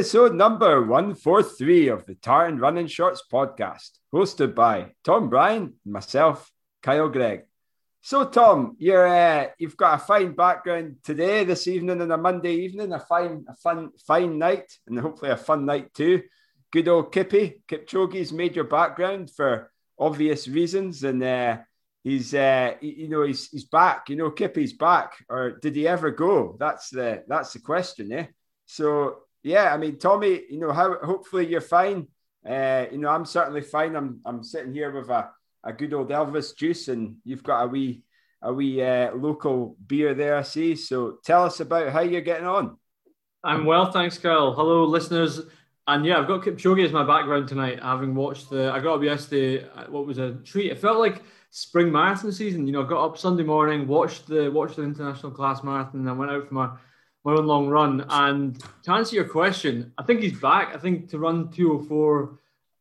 Episode number 143 of the Tartan Running Shorts podcast, hosted by Tom Bryan and myself, Kyle Gregg. So, Tom, you're uh, you've got a fine background today, this evening, and a Monday evening, a fine, a fun, fine night, and hopefully a fun night too. Good old Kippy, Kipchoge's made your background for obvious reasons, and uh, he's uh, you know he's he's back. You know, Kippy's back, or did he ever go? That's the that's the question, eh? So yeah, I mean, Tommy, you know, how hopefully you're fine. Uh, you know, I'm certainly fine. I'm I'm sitting here with a, a good old Elvis juice, and you've got a wee a wee uh, local beer there, I see. So tell us about how you're getting on. I'm well, thanks, Kyle. Hello, listeners. And yeah, I've got Kipchoge as my background tonight, having watched the. I got up yesterday. Uh, what was a treat? It felt like spring marathon season. You know, I got up Sunday morning, watched the watched the international class marathon, and I went out for my my own long run. And to answer your question, I think he's back. I think to run 204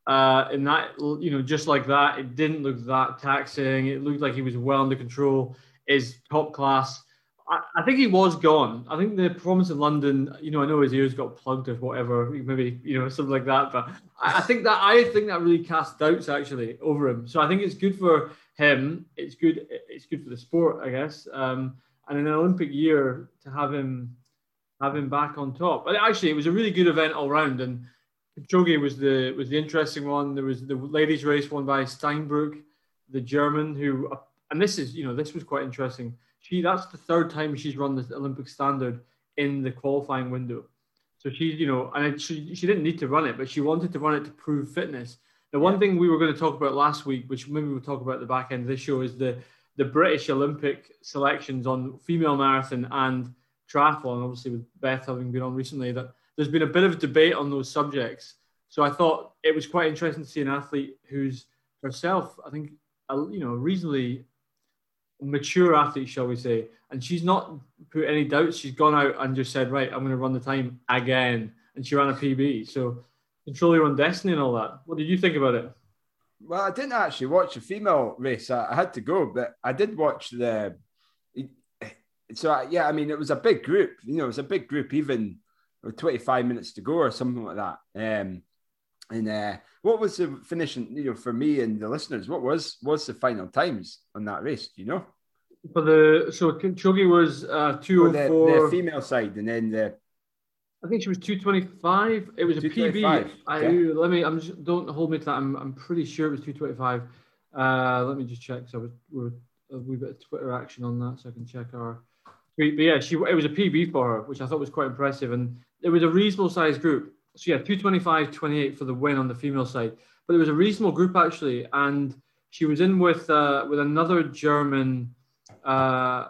uh, in that, you know, just like that, it didn't look that taxing. It looked like he was well under control, is top class. I, I think he was gone. I think the performance in London, you know, I know his ears got plugged or whatever, maybe, you know, something like that. But I, I think that, I think that really cast doubts actually over him. So I think it's good for him. It's good. It's good for the sport, I guess. Um, and in an Olympic year to have him have him back on top. But actually, it was a really good event all round, and Kipchoge was the was the interesting one. There was the ladies' race won by Steinruck, the German, who and this is you know this was quite interesting. She that's the third time she's run the Olympic standard in the qualifying window. So she's you know and she she didn't need to run it, but she wanted to run it to prove fitness. The one yeah. thing we were going to talk about last week, which maybe we'll talk about at the back end of this show, is the the British Olympic selections on female marathon and triathlon, obviously with Beth having been on recently, that there's been a bit of debate on those subjects. So I thought it was quite interesting to see an athlete who's herself, I think, a, you know, reasonably mature athlete, shall we say, and she's not put any doubts. She's gone out and just said, right, I'm going to run the time again, and she ran a PB. So control your own destiny and all that. What did you think about it? Well, I didn't actually watch the female race. I had to go, but I did watch the so yeah, I mean, it was a big group. You know, it was a big group, even with 25 minutes to go or something like that. Um, and uh, what was the finishing? You know, for me and the listeners, what was was the final times on that race? Do you know? For the so Kipchoge was uh, two oh the, the, female side, and then the. I think she was two twenty five. It was a PB. I yeah. let me. I'm just don't hold me to that. I'm I'm pretty sure it was two twenty five. Uh, let me just check. So we were a wee bit of Twitter action on that, so I can check our but yeah, she it was a PB for her, which I thought was quite impressive. And it was a reasonable sized group. So yeah, 225, 28 for the win on the female side. But it was a reasonable group actually. And she was in with uh, with another German uh,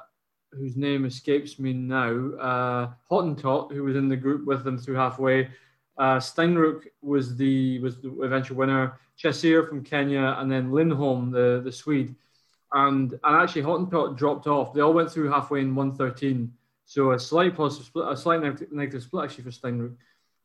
whose name escapes me now, uh, Hottenrott, who was in the group with them through halfway. Uh, Steinruck was the was the eventual winner. Chesir from Kenya, and then Lindholm, the the Swede and and actually Hottenrott dropped off. They all went through halfway in 113. So a slight positive split, a slight negative split actually for Steinruck.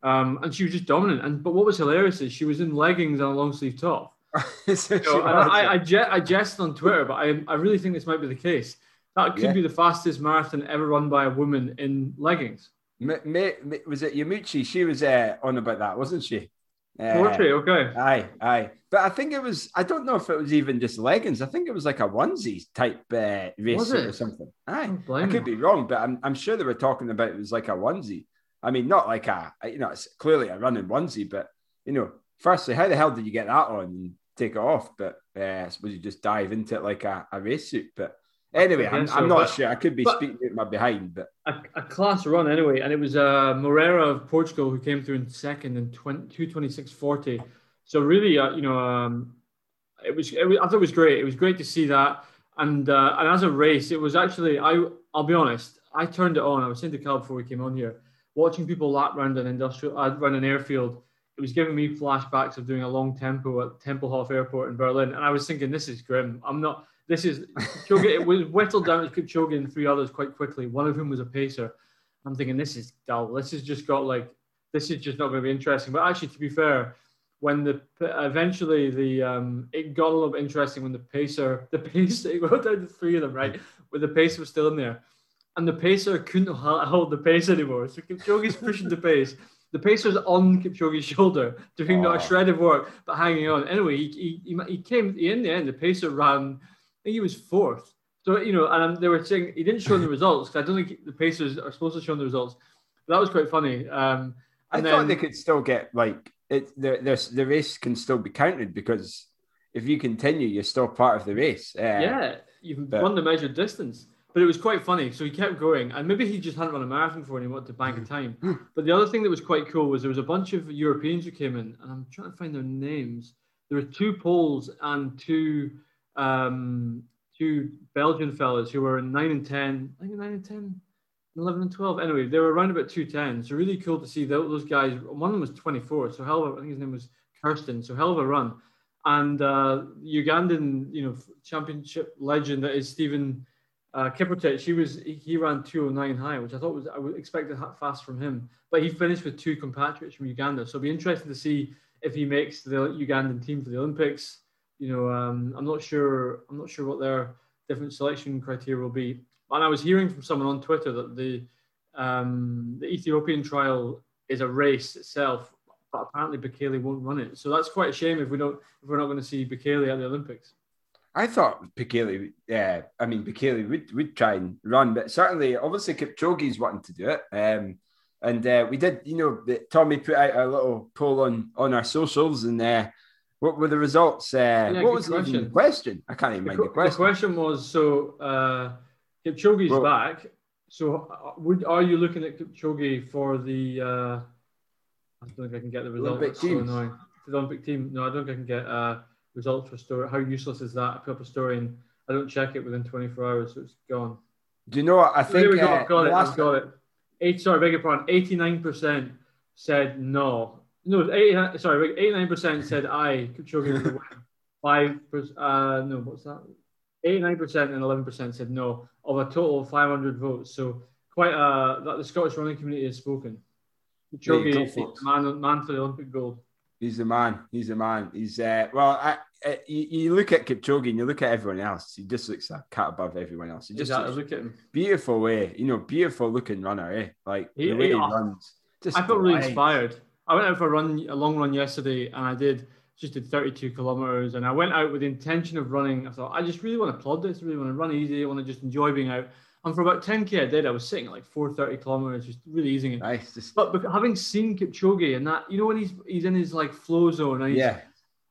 Um, and she was just dominant. And but what was hilarious is she was in leggings and a long sleeve top. so I, I, I, je- I jest on Twitter, but I, I really think this might be the case. That could yeah. be the fastest marathon ever run by a woman in leggings. M- m- was it Yamauchi? She was uh, on about that, wasn't she? Uh, okay. Aye, aye. But I think it was, I don't know if it was even just leggings. I think it was like a onesie type uh, race or something. Aye. I could be wrong, but I'm, I'm sure they were talking about it was like a onesie. I mean, not like a, you know, it's clearly a running onesie, but, you know, firstly, how the hell did you get that on and take it off? But uh, I suppose you just dive into it like a, a race suit. But Anyway, I'm, so, I'm not sure. I could be speaking out my behind, but a, a, class run anyway. And it was uh, Moreira of Portugal who came through in second in 226.40. So really, uh, you know, um, it, was, it was. I thought it was great. It was great to see that. And uh, and as a race, it was actually. I I'll be honest. I turned it on. I was saying to Cal before we came on here, watching people lap around an industrial, uh, around an airfield. It was giving me flashbacks of doing a long tempo at Tempelhof Airport in Berlin, and I was thinking, this is grim. I'm not this is Kipchoge. it was whittled down to Kipchoge and three others quite quickly. One of whom was a pacer. I'm thinking this is dull. This has just got like this is just not going to be interesting. But actually, to be fair, when the eventually the um, it got a little bit interesting when the pacer the pacer it got down to three of them right, where the pacer was still in there, and the pacer couldn't hold the pace anymore. So Kipchoge's pushing the pace. the pacer's on Kipchoge's shoulder, doing not a shred of work, but hanging on. Anyway, he, he, he, he came in the end. The pacer ran. Think he was fourth. So you know, and they were saying he didn't show the results because I don't think the pacers are supposed to show the results. But that was quite funny. Um, I and thought then- they could still get like it. The, the the race can still be counted because if you continue, you're still part of the race. Uh, Yeah, you've but- won the measured distance. But it was quite funny. So he kept going, and maybe he just hadn't run a marathon before and he wanted to bank a time. But the other thing that was quite cool was there was a bunch of Europeans who came in, and I'm trying to find their names. There were two Poles and two um, two Belgian fellas who were in nine and ten. I think nine and 10, 11 and twelve. Anyway, they were around about two ten. So really cool to see those guys. One of them was 24. So hell, of a, I think his name was Kirsten. So hell of a run. And uh, Ugandan, you know, championship legend that is Stephen uh, he was he ran 209 high, which I thought was I would expect it fast from him. But he finished with two compatriots from Uganda, so it'll be interesting to see if he makes the Ugandan team for the Olympics. You know, um, I'm not sure. I'm not sure what their different selection criteria will be. And I was hearing from someone on Twitter that the um, the Ethiopian trial is a race itself, but apparently Bekele won't run it. So that's quite a shame if we don't if we're not going to see Bekele at the Olympics. I thought Bekele, yeah, I mean Bekele would would try and run, but certainly, obviously, Kipchoge's wanting to do it. Um, and uh, we did, you know, Tommy put out a little poll on on our socials, and uh, what were the results? Uh, Yeah, what was question. the question? I can't even make The, mind que- the the question. question was so uh, Kipchoge's Well- back. So uh, would are you looking at Kipchoge for the? Uh, I don't think I can get the results. Olympic That's so The Olympic team. No, I don't think I can get uh, results for story. How useless is that? I put up a story and I don't check it within 24 hours, so it's gone. Do you know what I think? we go. uh, I've got it. last- I've got it. Eight. Sorry, beg your pardon. 89 percent said no. No, 80, sorry, 89 percent said aye. Kipchoge will win. Five percent. Uh, no, what's that? 89 percent and 11 percent said no. Of a total of 500 votes, so quite a that the Scottish running community has spoken. There you go, Kipchoge, folks. man, man for the Olympic gold. He's the man. He's the man. He's uh, well. I, I, you, you look at Kipchoge and you look at everyone else. He just looks a cat above everyone else. He just Exactly. looks Look at him. beautiful way. You know, beautiful looking runner. Eh? Like He- the way he he- runs. Just I felt really inspired. I went out for a run, a long run yesterday, and I did just did 32 kilometers. And I went out with the intention of running. I thought I just really want to plod this, really want to run easy. I want to just enjoy being out. And for about 10k I did. I was sitting at like 430 kilometers, just really easing it. Nice. Just, But, but having seen Kipchoge and that, you know, when he's he's in his like flow zone, and, yeah.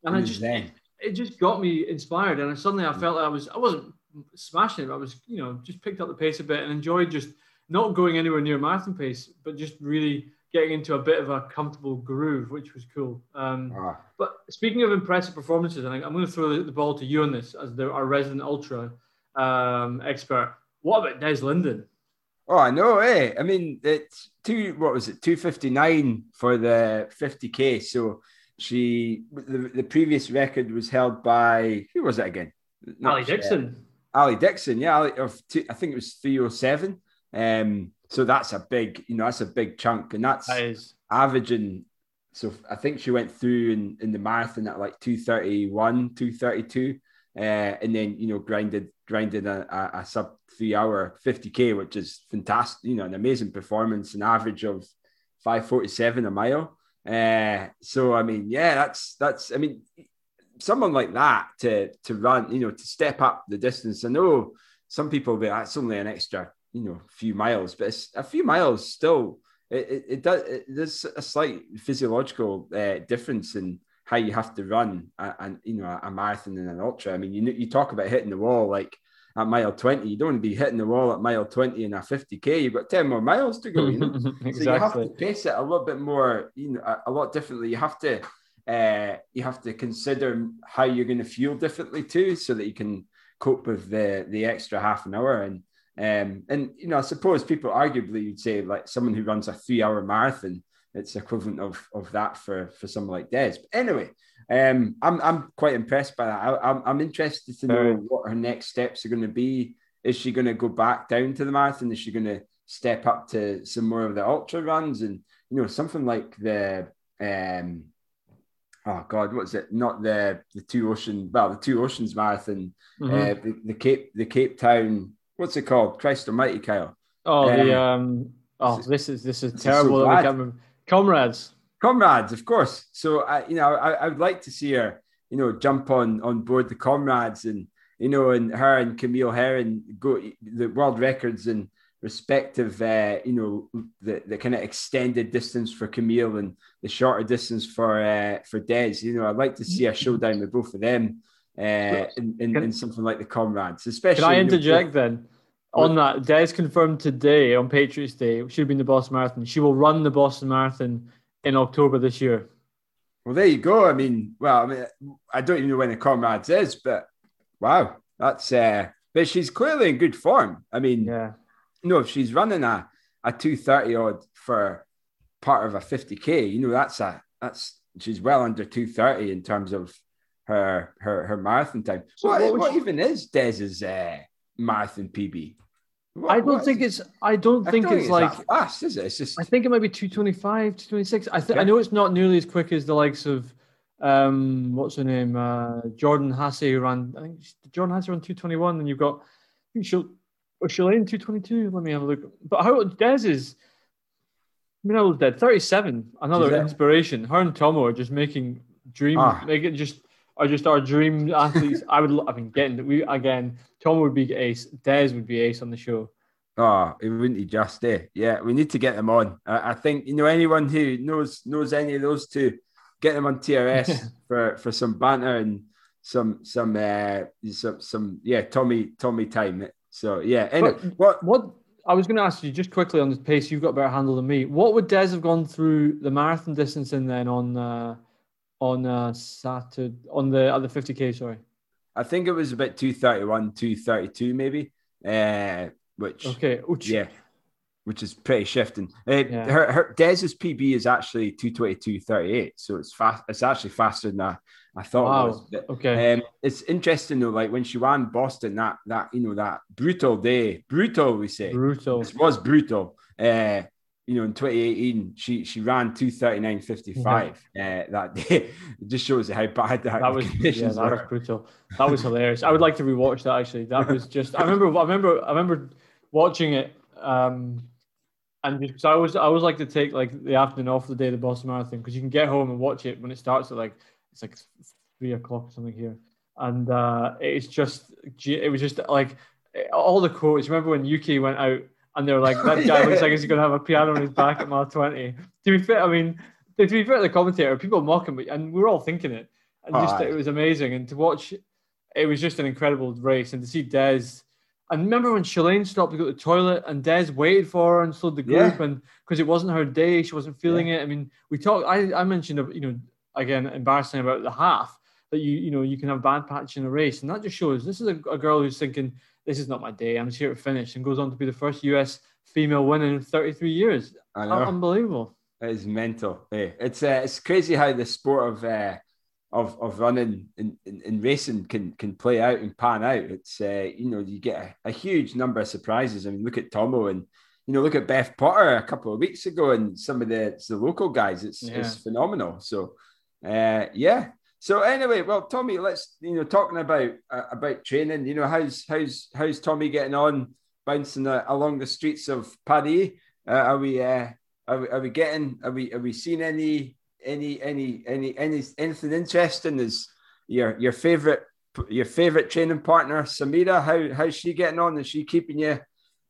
and I just zen. it just got me inspired and suddenly i felt like i was i wasn't smashing it but i was you know just picked up the pace a bit and enjoyed just not going anywhere near marathon pace but just really getting into a bit of a comfortable groove which was cool um, Ah, but speaking of impressive performances and i'm going to throw the, the ball to you on this as the, our resident ultra um, expert what about des linden Oh, I know, eh? I mean, it's two. What was it? Two fifty nine for the fifty k. So she, the, the previous record was held by who was it again? Not- aly dixon Aly Dixon, yeah, Aly, of two, I think it was three oh seven. Um, so that's a big, you know, that's a big chunk, and that's that averaging. So I think she went through in, in the marathon at like 231, 232, uh, and then, you know, grinded, grinded a, a, a sub three hour 50K, which is fantastic, you know, an amazing performance, an average of 547 a mile. Uh, so, I mean, yeah, that's, that's, I mean, someone like that to, to run, you know, to step up the distance. I know some people, will be, that's only an extra, you know, a few miles, but it's a few miles still it, it, it does it, there's a slight physiological uh, difference in how you have to run and you know a marathon and an ultra. I mean, you you talk about hitting the wall like at mile 20, you don't want to be hitting the wall at mile 20 and a 50k. You've got 10 more miles to go, you know. So you have to pace it a little bit more, you know, a, a lot differently. You have to uh, you have to consider how you're going to fuel differently too, so that you can cope with the the extra half an hour. And um, and you know, I suppose people arguably you'd say like someone who runs a three hour marathon, it's equivalent of of that for for someone like Des. But anyway, um, I'm I'm quite impressed by that. I, I'm I'm interested to know what her next steps are going to be. Is she going to go back down to the marathon? Is she going to step up to some more of the ultra runs and you know something like the um oh god what's it not the the two ocean well the two oceans marathon Mhm. uh, the, the cape the cape town what's it called christ almighty kyle Oh, Um, the um. Oh, this is- this is this is this is terrible. so that we bad. can't remember. Comrades. Comrades, of course. So I, you know, I, I would like to see her, you know, jump on on board the comrades and you know, and her and Camille Herron go the world records and respective, uh, you know, the, the kind of extended distance for Camille and the shorter distance for uh, for Des. You know, I'd like to see a showdown with both of them uh, in, in, in something like the Comrades, especially. Can I interject then? On that, Des confirmed today on Patriots Day, she have been the Boston Marathon. She will run the Boston Marathon in October this year. Well, there you go. I mean, well, I mean, I don't even know when the Comrades is, but wow, that's uh, but she's clearly in good form. I mean, yeah, you know, if she's running a a two thirty odd for part of a fifty k, you know, that's a that's she's well under two thirty in terms of her her her marathon time. So what, what, what even is Des's uh, marathon PB? What, I don't think it's. I don't think it's, it's like fast, is it? It's just. I think it might be two twenty five, two twenty six. I think yeah. I know it's not nearly as quick as the likes of um, what's her name? Uh, Jordan Hasay who ran. I think Jordan Hasay ran two twenty one, and you've got. I think she'll. Or she'll in two twenty two. Let me have a look. But how Des is. I mean, I was dead. Thirty seven. Another inspiration. Her and Tomo are just making dream. Ah. Making just are just our dream athletes. I would. I mean, getting we again. Tom would be ace. Des would be ace on the show. Oh, it wouldn't he just eh? Yeah, we need to get them on. I, I think you know anyone who knows knows any of those two get them on TRS for for some banter and some some uh some some yeah Tommy Tommy time. So yeah. Anyway, what what I was going to ask you just quickly on the pace. You've got a better handle than me. What would Des have gone through the marathon distance in then on uh, on uh, Saturday on the other fifty k? Sorry, I think it was about two thirty one, two thirty two, maybe. Uh, which okay, Ouch. yeah, which is pretty shifting. Uh, yeah. Her, her Des's PB is actually 222.38, so it's fast. It's actually faster than I, I thought wow. it was. But, okay. Um, it's interesting though, like when she ran Boston, that that you know that brutal day, brutal we say, brutal. It was brutal. Uh, you know, in 2018, she she ran 239.55 yeah. uh, that day. It just shows how bad that, that was. Yeah, that were. was brutal. That was hilarious. I would like to rewatch that actually. That was just. I remember. I remember. I remember watching it. Um, and because I always I always like to take like the afternoon off the day of the Boston Marathon because you can get home and watch it when it starts at like it's like three o'clock or something here, and uh, it's just it was just like all the quotes. Remember when Yuki went out and they were like, "That guy looks like he's going to have a piano on his back at mile 20. To be fair, I mean, to be fair to the commentator, people mock him, and we were all thinking it, and just it was amazing, and to watch, it was just an incredible race, and to see Des and remember when Shalane stopped to go to the toilet and Des waited for her and slowed the group yeah. and because it wasn't her day, she wasn't feeling yeah. it. I mean, we talked. I, I mentioned you know again embarrassing about the half that you you know you can have bad patch in a race and that just shows this is a, a girl who's thinking this is not my day. I'm just here to finish and goes on to be the first U.S. female win in 33 years. I know. Unbelievable. It is mental. Hey, it's uh, it's crazy how the sport of uh, of, of running and, and, racing can can play out and pan out. It's uh, you know you get a, a, huge number of surprises. I mean, look at Tomo and you know look at Beth Potter a couple of weeks ago and some of the the local guys. It's yeah. it's phenomenal. So uh, yeah. So anyway, well, Tommy, let's you know talking about uh, about training. You know how's how's how's Tommy getting on bouncing uh, along the streets of Paris? Uh, are we uh, are we, are we getting are we are we seeing any any any any any anything interesting? Is your your favorite your favorite training partner Samira? How how's she getting on? Is she keeping you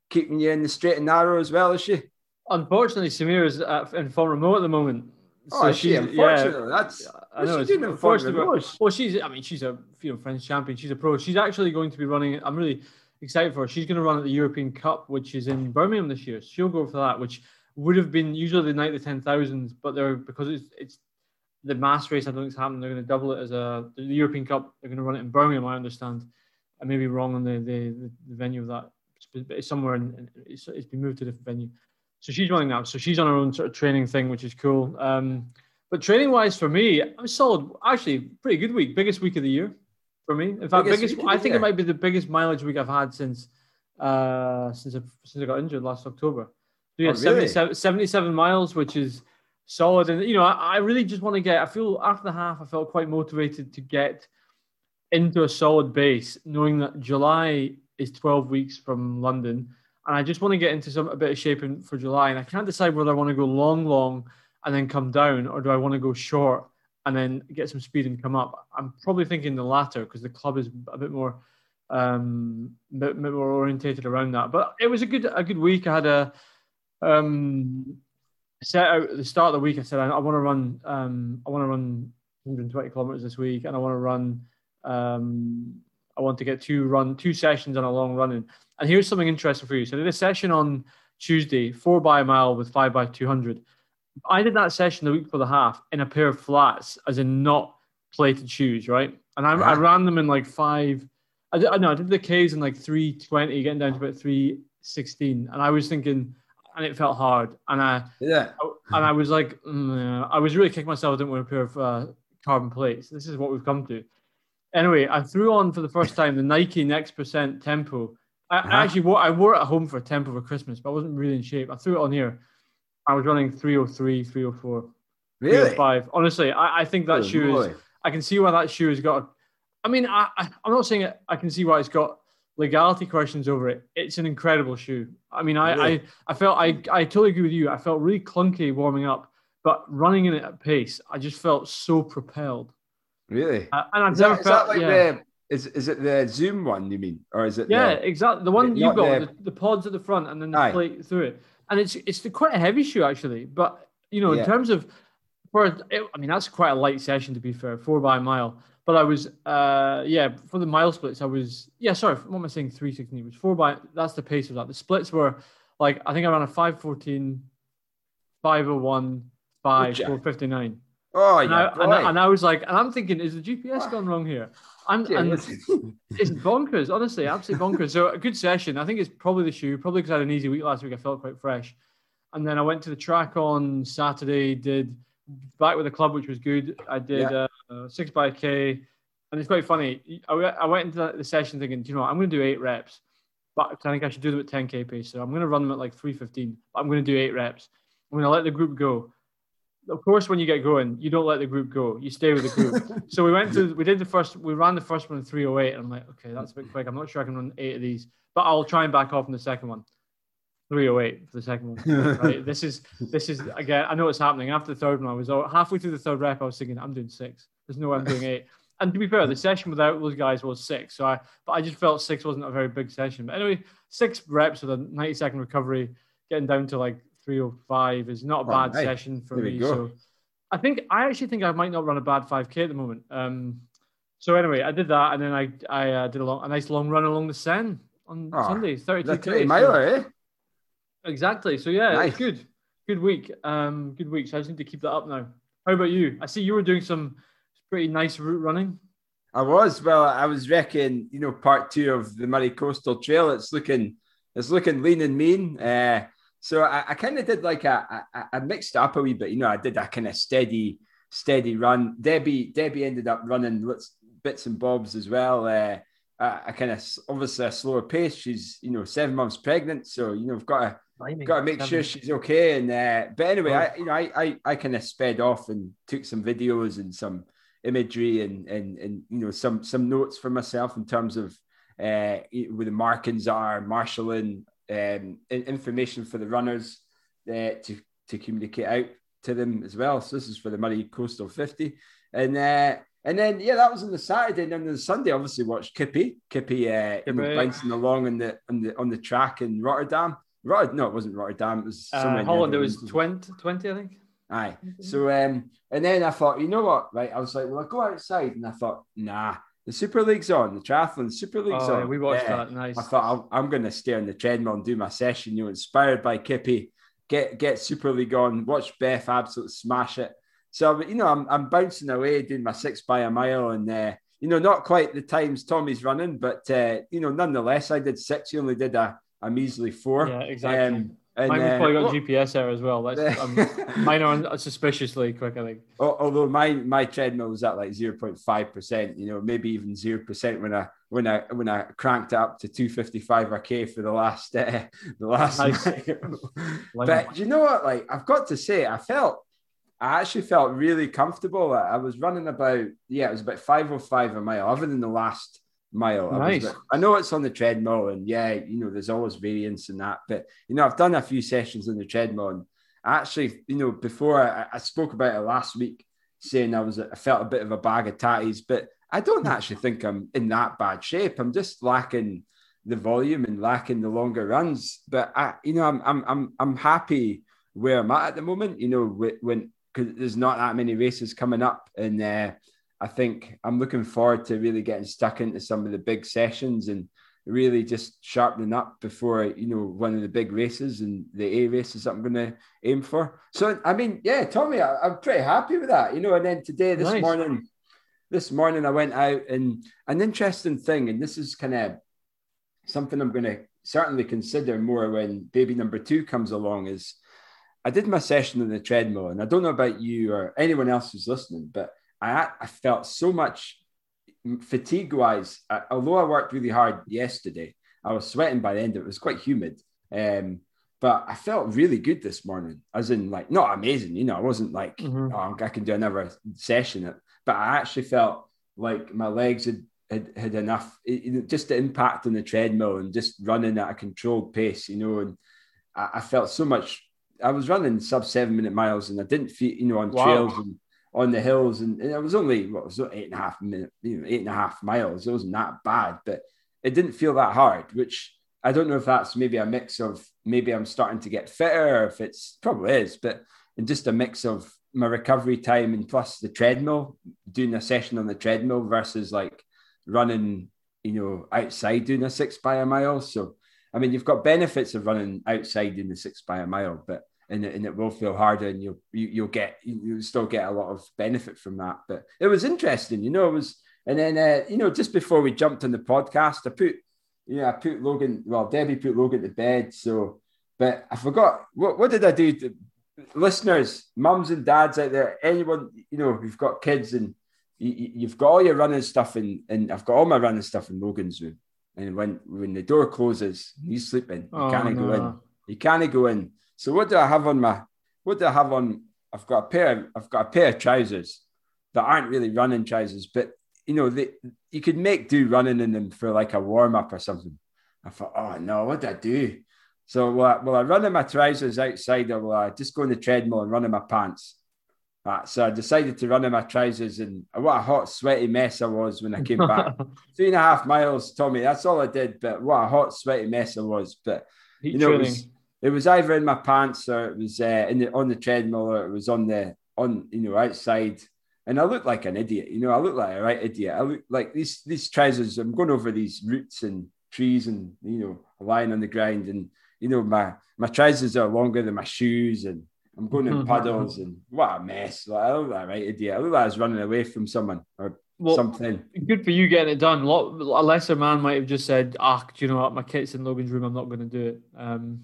keeping you in the straight and narrow as well? Is she? Unfortunately, Samira's in full remote at the moment. Oh, so oh, she's unfortunately. Yeah, that's I know. She's doing unfortunately. Well, she's. I mean, she's a you know French champion. She's a pro. She's actually going to be running. I'm really excited for her. She's going to run at the European Cup, which is in Birmingham this year. She'll go for that, which would have been usually the night of the ten thousands, but they're because it's it's the mass race. I don't think it's happening. They're going to double it as a the European Cup. They're going to run it in Birmingham. I understand. I may be wrong on the the, the venue of that, but it's somewhere and it's, it's been moved to a different venue. So she's running now. So she's on her own sort of training thing, which is cool. Um, but training wise for me, I'm solid. Actually, pretty good week. Biggest week of the year for me. In fact, biggest. biggest I think year. it might be the biggest mileage week I've had since uh since I, since I got injured last October. So yeah, oh, really? 77, 77 miles, which is solid. And, you know, I, I really just want to get, I feel after the half, I felt quite motivated to get into a solid base, knowing that July is 12 weeks from London. And I just want to get into some a bit of shaping for July. And I can't decide whether I want to go long, long and then come down, or do I want to go short and then get some speed and come up? I'm probably thinking the latter because the club is a bit more um, bit, bit more orientated around that. But it was a good a good week. I had a um, set out at the start of the week. I said I, I want to run um, I want to run 120 kilometers this week, and I want to run. Um, I want to get two run two sessions on a long running. And here's something interesting for you. So I did a session on Tuesday, four by a mile with five by 200. I did that session the week for the half in a pair of flats, as in not plated shoes, right? And I, I ran them in like five. I did, no, I did the K's in like 320, getting down to about 316. And I was thinking, and it felt hard. And I, yeah, and I was like, mm, I was really kicking myself. I didn't wear a pair of uh, carbon plates. This is what we've come to. Anyway, I threw on for the first time the Nike Next Percent Tempo. I, uh-huh. Actually wore, I wore it at home for a tempo for Christmas, but I wasn't really in shape. I threw it on here. I was running 303, 304, really? 305. Honestly, I, I think that oh, shoe boy. is, I can see why that shoe has got, I mean, I, I, I'm not saying it, I can see why it's got legality questions over it. It's an incredible shoe. I mean, I, really? I, I felt, I, I totally agree with you. I felt really clunky warming up, but running in it at pace, I just felt so propelled. Really? Uh, and I've is never that, felt, like yeah. the, is, is it the Zoom one you mean, or is it? Yeah, the, exactly. The one you got, the, the, the, pods at the front, and then the aye. plate through it and it's it's quite a heavy shoe actually. But you know, Yeah. in terms of for it, I mean, that's quite a light session to be fair, four by a mile. But I was, uh, yeah, for the mile splits, I was, yeah, sorry, what am I saying? Three sixteen. It was four by. That's the pace of that. The splits were like I think I ran a 514, 501, 5, 459. Oh And, yeah, I, and, I, and I was like, and I'm thinking, is the GPS gone wrong here? And, Yeah, and it's bonkers, honestly, absolutely bonkers. So a good session. I think it's probably the shoe, probably because I had an easy week last week. I felt quite fresh. And then I went to the track on Saturday, did back with the club, which was good. I did Yeah. uh, six by K. And it's quite funny. I, went- I went into the session thinking, do you know what, I'm going to do eight reps, but I think I should do them at 10K pace. So I'm going to run them at like 315. But I'm going to do eight reps. I'm going to let the group go. Of course, when you get going, you don't let the group go. You stay with the group. so we went to, we did the first, we ran the first one in 308. And I'm like, okay, that's a bit quick. I'm not sure I can run eight of these, but I'll try and back off in the second one. 308 for the second one. Right. this is, this is, again, I know what's happening. After the third one, I was halfway through the third rep, I was thinking, I'm doing six. There's no way I'm doing eight. And to be fair, the session without those guys was six. So I, but I just felt six wasn't a very big session. But anyway, six reps with a 90 second recovery, getting down to like 305 is not a Oh, bad session for me. So I think I actually think I might not run a bad 5k at the moment. Um, so anyway, I did that, and then I I uh, did a, long, a nice long run along the Seine on Oh, Sunday, 32 That's 20 Ks. miler, eh? Exactly. So yeah, Nice. it's good. Good week. Um, good week. So I just need to keep that up now. How about you? I see you were doing some pretty nice route running. I was. Well, I was reckon, you know, part two of the Moray Coastal Trail. It's looking, it's looking lean and mean. Uh, so I, I kind of did like a, I mixed up a wee bit. You know, I did a kind of steady, steady run. Debbie, Debbie ended up running lots, bits and bobs as well. Uh, a, a kind of obviously a slower pace. She's, you know, seven months pregnant, so you know, we've got to got to make sure she's okay. And uh, but anyway, I you know I I, I kind of sped off and took some videos and some imagery and and and you know some some notes for myself in terms of uh where the markings are, marshalling um, information for the runners uh, to to communicate out to them as well. So this is for the Moray Coastal 50, and uh, and then yeah, that was on the Saturday, and then on the Sunday, obviously watched Kippy, Kippy, uh, you know, Kippy. bouncing along on the on the on the track in Rotterdam. Rotterdam, no, it wasn't Rotterdam. It was somewhere Uh, Holland, it was 20, 20 I think. Aye. So um, and then I thought, you know what, right? I was like, well, I'll go outside, and I thought, nah, the Super League's on, the triathlon Super League's Oh, on. we watched Yeah. that. Nice. I thought I'll, I'm going to stay on the treadmill and do my session. You know, inspired by Kippy, get get Super League on, watch Beth absolutely smash it. So you know, I'm I'm bouncing away doing my six by a mile, and uh, you know, not quite the times Tommy's running, but uh, you know, nonetheless, I did six. He only did a, a measly four. Yeah, exactly. Um, and, Mine uh, probably got well, GPS error as well. That's, um, mine are suspiciously quick, I think. Although my my treadmill was at like 0.5 percent you know maybe even 0 percent when i when i when i cranked it up to 255 or k for the last uh, the last Nice. but you know what like i've got to say i felt i actually felt really comfortable i, I was running about yeah it was about 505 a mile other than the last mile I, was Nice. I know it's on the treadmill and yeah you know there's always variance in that but you know i've done a few sessions on the treadmill and actually, you know, before I, I spoke about it last week, saying I was I felt a bit of a bag of tatties, but I don't actually think I'm in that bad shape. I'm just lacking the volume and lacking the longer runs. But I, you know, I'm I'm I'm I'm happy where I'm at at the moment. You know, when because there's not that many races coming up, and uh, I think I'm looking forward to really getting stuck into some of the big sessions and really just sharpening up before you know one of the big races and the A races that I'm going to aim for. So I mean, yeah, Tommy, I, am pretty happy with that. You know, and then today, this nice. morning, this morning I went out and an interesting thing, and this is kind of something I'm going to certainly consider more when baby number two comes along. Is I did my session on the treadmill, and I don't know about you or anyone else who's listening, but I I felt so much fatigue wise, although I worked really hard yesterday, I was sweating by the end. of It was quite humid. Um, but I felt really good this morning, as in like not amazing, you know. I wasn't like, mm-hmm. oh, I can do another session, but I actually felt like my legs had had, had enough, it, just the impact on the treadmill and just running at a controlled pace, you know. And I, I felt so much. I was running sub seven minute miles, and I didn't feel, you know, on wow. trails and on the hills, and, and it was only what was eight and a half minute, you know, eight and a half miles. It wasn't that bad, but it didn't feel that hard. Which I don't know if that's maybe a mix of maybe I'm starting to get fitter, if it's probably is, but and just a mix of my recovery time and plus the treadmill, doing a session on the treadmill versus like running, you know, outside doing a six by a mile. So I mean, you've got benefits of running outside in the six by a mile, but and it, and it will feel harder and you'll you, will you will get you'll still get a lot of benefit from that. But it was interesting you know it was and then uh, you know just before we jumped on the podcast i put you know i put logan well debbie put logan to bed so but i forgot what, what did i do to, listeners mums and dads out there anyone you know who've got kids and you, have got all your running stuff in and i've got all my running stuff in logan's room. And when when the door closes he's sleeping. You oh, can't no. go in. you can't go in so what do I have on my? What do I have on? I've got a pair. Of, I've got a pair of trousers that aren't really running trousers, but you know, they, you could make do running in them for like a warm up or something. I thought, oh no, what do I do? So will I, will I run in my trousers outside, or will I just go on the treadmill and run in my pants? Right, so I decided to run in my trousers, and what a hot, sweaty mess I was when I came back. Three and a half miles, Tommy. That's all I did, but what a hot, sweaty mess I was. But you know, it was, it was either in my pants or it was uh, in the, on the treadmill or it was on the on you know outside and I looked like an idiot you know I looked like a right idiot I look like these these trousers I'm going over these roots and trees and you know lying on the ground and you know my my trousers are longer than my shoes and I'm going in puddles and what a mess like, I look like a right idiot I look like I was running away from someone or well, something. Good for you getting it done. A, lot, a lesser man might have just said, "Ah, do you know what? My kit's in Logan's room. I'm not going to do it." Um,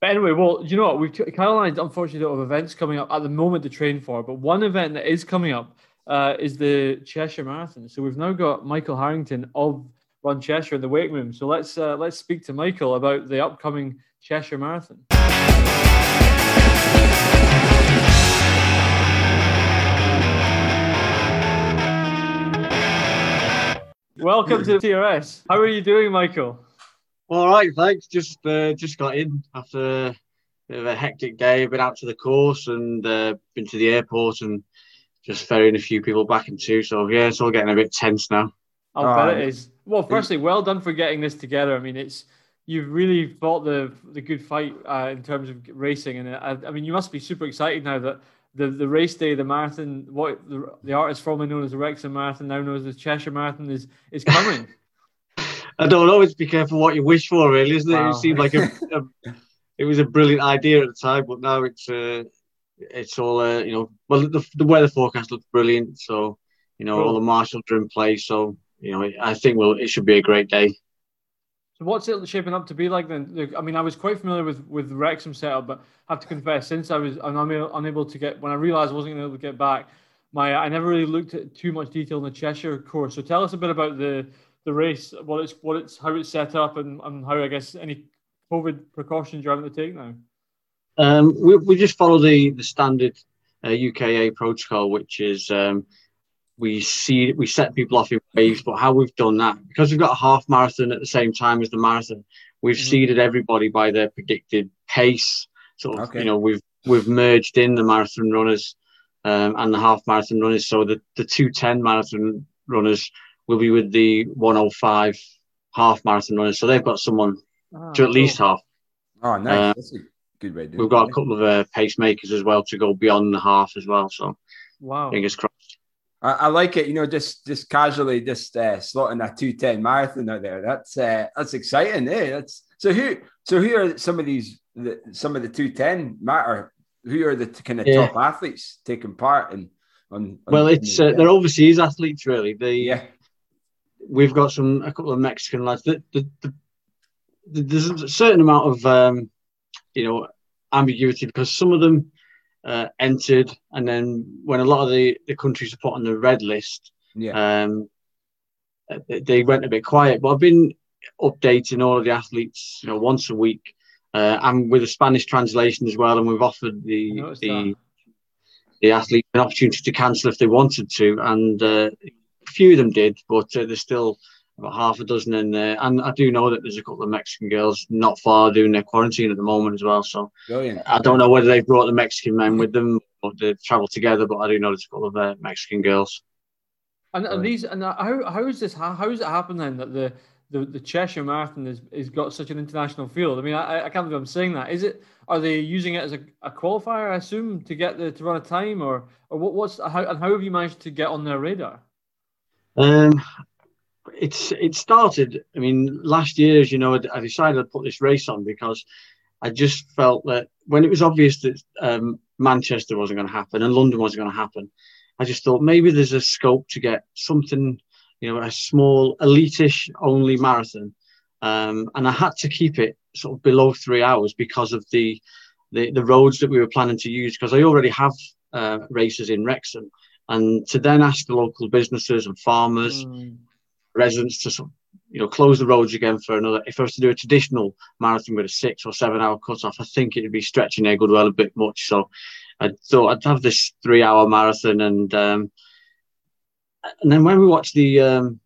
but anyway, well, you know what? We've I unfortunately don't have events coming up at the moment to train for, but one event that is coming up uh, is the Cheshire Marathon. So we've now got Michael Harrington of Run Cheshire in the waiting room. So let's uh, let's speak to Michael about the upcoming Cheshire Marathon. Welcome to TRS. How are you doing, Michael? All right, thanks. Just uh, just got in after a bit of a hectic day. Been out to the course and uh, been to the airport and just ferrying a few people back into. So yeah, it's all getting a bit tense now. I'll oh, bet it is. Well, firstly, well done for getting this together. I mean, it's you've really fought the the good fight uh, in terms of racing, and I, I, mean, you must be super excited now that the the race day, the marathon, what the, the artist formerly known as the Wrexham Marathon, now known as the Cheshire Marathon, is is coming. I don't know. It's be careful what you wish for, really, isn't it? Wow. It seemed like a, a, it was a brilliant idea at the time, but now it's uh, it's all uh, you know. Well, the, the weather forecast looks brilliant, so you know cool. all the marshals are in place. So you know, I think well, it should be a great day. So what's it shaping up to be like then? I mean, I was quite familiar with with Wrexham setup, but I have to confess, since I was unable, unable to get when I realised I wasn't able to get back, my I never really looked at too much detail in the Cheshire course. So tell us a bit about the the race, what it's what it's how it's set up, and, and how I guess any COVID precautions you're having to take now. Um, we we just follow the the standard uh, UKA protocol, which is um, we see we set people off in waves. But how we've done that because we've got a half marathon at the same time as the marathon, we've mm-hmm. seeded everybody by their predicted pace. Sort of, okay. you know, we've we've merged in the marathon runners um, and the half marathon runners. So the the two ten marathon runners will be with the one oh five half marathon runners. So they've got someone oh, to at cool. least half. Oh, nice. Uh, That's a good way. We've got a couple of uh, pacemakers as well to go beyond the half as well. So wow, fingers crossed. I, I, like it. You know, just just casually just uh, slotting a two ten marathon out there. That's uh, that's exciting. Eh? That's so who so who are some of these the, some of the two ten matter? Who are the kind of yeah. top athletes taking part in? On, on well, it's uh, they're overseas athletes, really. They yeah. We've got some a couple of Mexican lads. The, the, the, there's a certain amount of um, you know ambiguity because some of them uh, entered, and then when a lot of the, the countries are put on the red list, yeah, um, they went a bit quiet. But I've been updating all of the athletes, you know, once a week, uh, and with a Spanish translation as well. And we've offered the the that. the athletes an opportunity to cancel if they wanted to, and uh, few of them did, but uh, there's still about half a dozen in there. And I do know that there's a couple of Mexican girls not far doing their quarantine at the moment as well. So Brilliant. I don't know whether they've brought the Mexican men with them or they travel together, but I do know there's a couple of uh, Mexican girls. And, and these and how how is this how, how is it happening then that the the, the Cheshire Marathon has, has got such an international field. I mean, I, I can't believe I'm saying that. Is it? Are they using it as a, a qualifier? I assume to get the to run a time, or or what, what's how and how have you managed to get on their radar? Um, it's it started. I mean, last year, as you know, I decided to put this race on because I just felt that when it was obvious that um, Manchester wasn't going to happen and London wasn't going to happen, I just thought maybe there's a scope to get something, you know, a small elitish only marathon, um, and I had to keep it sort of below three hours because of the the, the roads that we were planning to use because I already have uh, races in Wrexham, and to then ask the local businesses and farmers. Mm residents to you know close the roads again for another. If I was to do a traditional marathon with a six or seven hour cut off, I think it'd be stretching their goodwill a bit much. So I thought I'd have this three hour marathon and um, and then when we watched the um,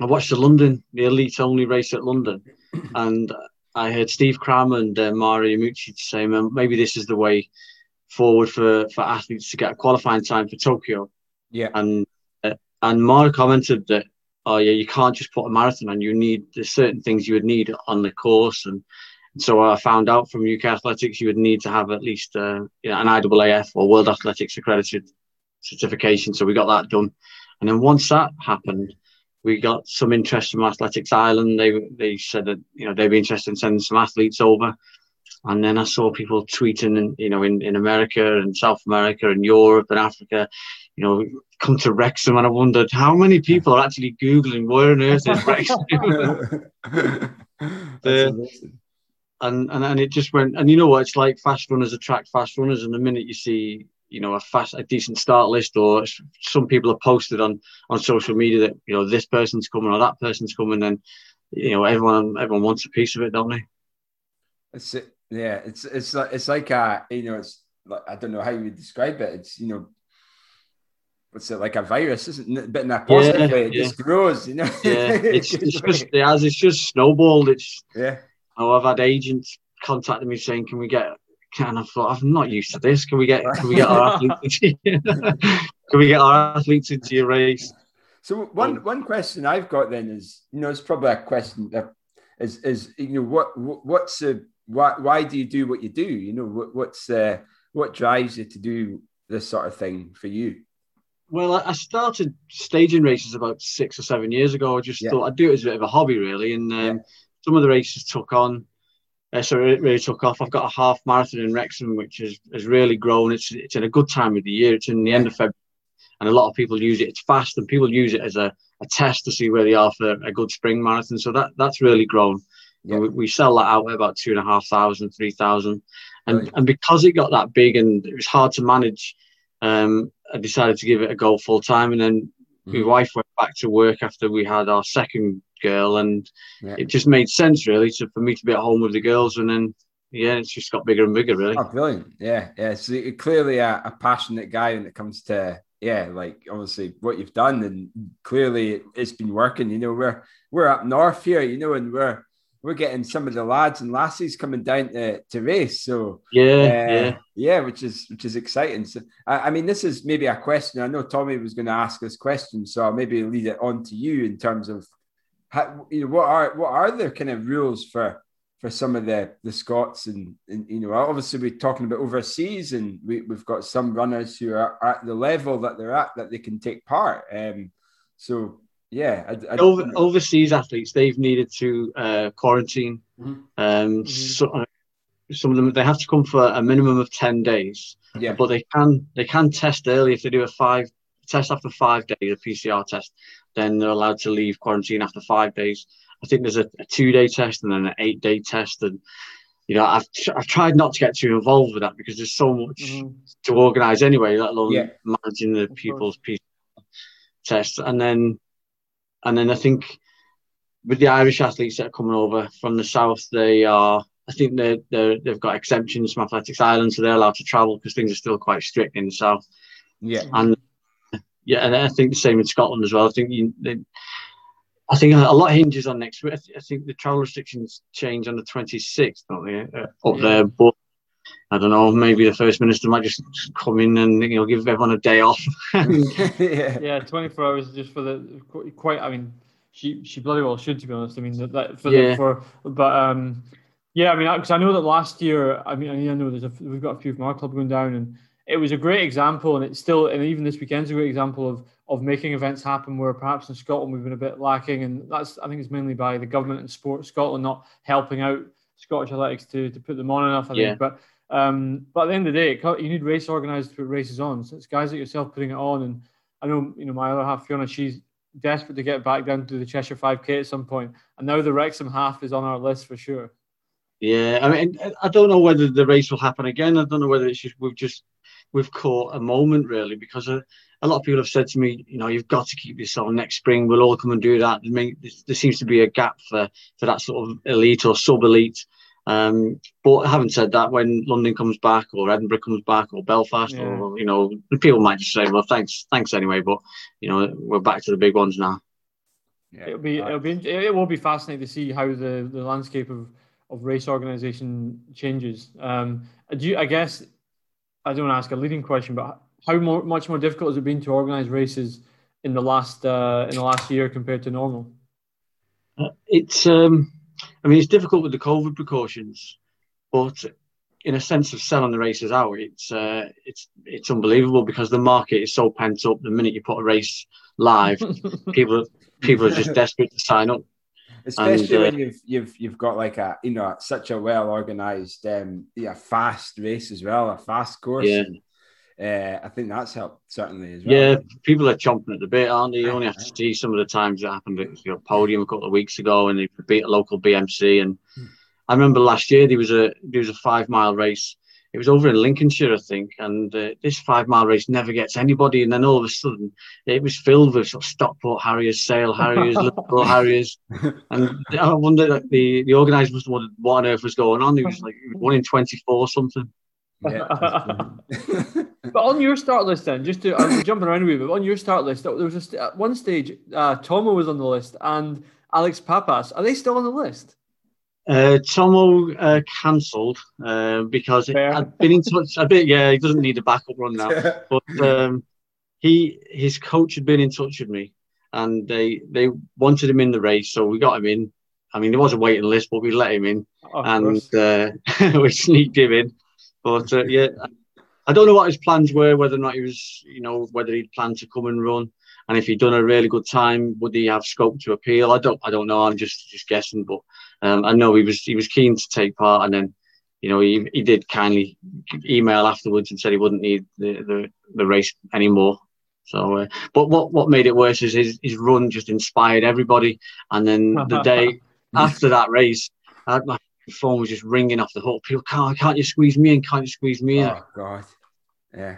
I watched the London the elite only race at London and I heard Steve Cram and uh, Mara Yamauchi say maybe this is the way forward for for athletes to get a qualifying time for Tokyo. Yeah. And uh, and Mark commented that oh yeah, you can't just put a marathon on. You need there's certain things you would need on the course, and, and so I found out from UK Athletics you would need to have at least uh, you know, an IAAF or World Athletics accredited certification. So we got that done, and then once that happened, we got some interest from Athletics Ireland. They they said that you know they'd be interested in sending some athletes over. And then I saw people tweeting, in, you know, in, in America and South America and Europe and Africa, you know, come to Wrexham, and I wondered how many people are actually googling where on earth is Wrexham. the, uh, and, and and it just went, and you know what? It's like fast runners attract fast runners, and the minute you see, you know, a fast, a decent start list, or some people have posted on on social media that you know this person's coming or that person's coming, then you know everyone everyone wants a piece of it, don't they? It's yeah, it's it's like it's like a you know it's like I don't know how you would describe it. It's you know what's it like a virus, isn't it? But in a positive yeah, way, it yeah. just grows, you know. Yeah, it's, it's just it has it's just snowballed. It's yeah. Oh, I've had agents contacting me saying, "Can we get?" Can I thought I'm not used to this. Can we get? Can we get our athletes? Into, can we get our athletes into your race? So one um, one question I've got then is, you know, it's probably a question that is is you know what what's the why why do you do what you do? You know what what's uh, what drives you to do this sort of thing for you? Well, I started staging races about six or seven years ago. I just yeah. thought I'd do it as a bit of a hobby, really. And um, yeah. some of the races took on. Uh, so it really took off. I've got a half marathon in Wrexham, which has, has really grown. It's it's in a good time of the year. It's in the end of February, and a lot of people use it. It's fast, and people use it as a, a test to see where they are for a good spring marathon. So that that's really grown. Yeah. We, we, sell that out at about two and a half thousand, three thousand, and right. and because it got that big and it was hard to manage, um, I decided to give it a go full time, and then mm. my wife went back to work after we had our second girl, and yeah. it just made sense really to, for me to be at home with the girls, and then yeah, it's just got bigger and bigger really. Oh, brilliant! Yeah, yeah. So you're clearly a, a passionate guy when it comes to yeah, like obviously what you've done, and clearly it's been working. You know, we're we're up north here, you know, and we're we're getting some of the lads and lassies coming down to, to race. So yeah, uh, yeah, yeah, which is which is exciting. So I, I, mean, this is maybe a question. I know Tommy was going to ask this question, so I'll maybe lead it on to you in terms of how, you know what are what are the kind of rules for for some of the the Scots and, and you know obviously we're talking about overseas and we, we've got some runners who are at the level that they're at that they can take part. Um, so yeah, I, I Over, overseas athletes they've needed to uh, quarantine. Mm-hmm. Um, mm-hmm. So, uh, some of them they have to come for a minimum of ten days. Yeah, but they can they can test early if they do a five test after five days, a PCR test. Then they're allowed to leave quarantine after five days. I think there's a, a two day test and then an eight day test, and you know I've I've tried not to get too involved with that because there's so much mm-hmm. to organise anyway, let alone yeah. managing the people's PCR tests, and then and then I think with the Irish athletes that are coming over from the south, they are. I think they they they've got exemptions from Athletics Ireland, so they're allowed to travel because things are still quite strict in the south. Yeah, and yeah, and I think the same in Scotland as well. I think you, they, I think a lot hinges on next week. I think the travel restrictions change on the 26th, don't they? Uh, up yeah. there, but I don't know. Maybe the first minister might just come in and you know give everyone a day off. yeah. yeah, twenty four hours just for the quite. I mean, she she bloody well should to be honest. I mean that for yeah. the, for but um yeah. I mean because I know that last year. I mean I know there's a we've got a few from our club going down and it was a great example and it's still and even this weekend's a great example of of making events happen where perhaps in Scotland we've been a bit lacking and that's I think it's mainly by the government and sport Scotland not helping out Scottish athletics to to put them on enough. I yeah. think but um, but at the end of the day, you need race organisers to put races on. So it's guys like yourself putting it on. And I know, you know, my other half, Fiona, she's desperate to get back down to the Cheshire 5K at some point. And now the Wrexham half is on our list for sure. Yeah, I mean, I don't know whether the race will happen again. I don't know whether it's just we've just we've caught a moment really because a, a lot of people have said to me, you know, you've got to keep this on next spring. We'll all come and do that. I mean, there seems to be a gap for for that sort of elite or sub elite um, but having said that, when London comes back, or Edinburgh comes back, or Belfast, yeah. or you know, people might just say, "Well, thanks, thanks anyway." But you know, we're back to the big ones now. Yeah, it'll be it'll be it will be fascinating to see how the, the landscape of, of race organisation changes. Um, do you, I guess I don't want to ask a leading question, but how more, much more difficult has it been to organise races in the last uh, in the last year compared to normal? Uh, it's um, I mean, it's difficult with the COVID precautions, but in a sense of selling the races out, it's uh, it's it's unbelievable because the market is so pent up. The minute you put a race live, people people are just desperate to sign up. Especially and, uh, when you've you've you've got like a you know such a well organized um yeah fast race as well, a fast course. Yeah. Uh, I think that's helped certainly as well. Yeah, people are chomping at the bit, aren't they? You only have to see some of the times that happened at your podium a couple of weeks ago, and they beat a local BMC. And hmm. I remember last year there was a there was a five mile race. It was over in Lincolnshire, I think, and uh, this five mile race never gets anybody. And then all of a sudden, it was filled with sort of Stockport Harriers, Sale Harriers, Liverpool Harriers, and I wonder that the the organisers must have wondered what on earth was going on. It was like one in twenty four something. Yeah. but on your start list, then, just to I'm jumping around a wee bit, but on your start list, there was just at one stage, uh, Tomo was on the list and Alexi Pappas. Are they still on the list? Uh, Tomo uh, cancelled uh, because I've been in touch a bit. Yeah, he doesn't need a backup run now, but um, he his coach had been in touch with me, and they they wanted him in the race, so we got him in. I mean, there was a waiting list, but we let him in, oh, and uh, we sneaked him in. But uh, yeah, I don't know what his plans were, whether or not he was, you know, whether he'd planned to come and run, and if he'd done a really good time, would he have scope to appeal? I don't, I don't know. I'm just just guessing, but um, I know he was he was keen to take part, and then, you know, he, he did kindly email afterwards and said he wouldn't need the the, the race anymore. So, uh, but what what made it worse is his his run just inspired everybody, and then the day after that race, I had my phone was just ringing off the hook. People, can't, can't you squeeze me in? Can't you squeeze me in? Oh God, yeah.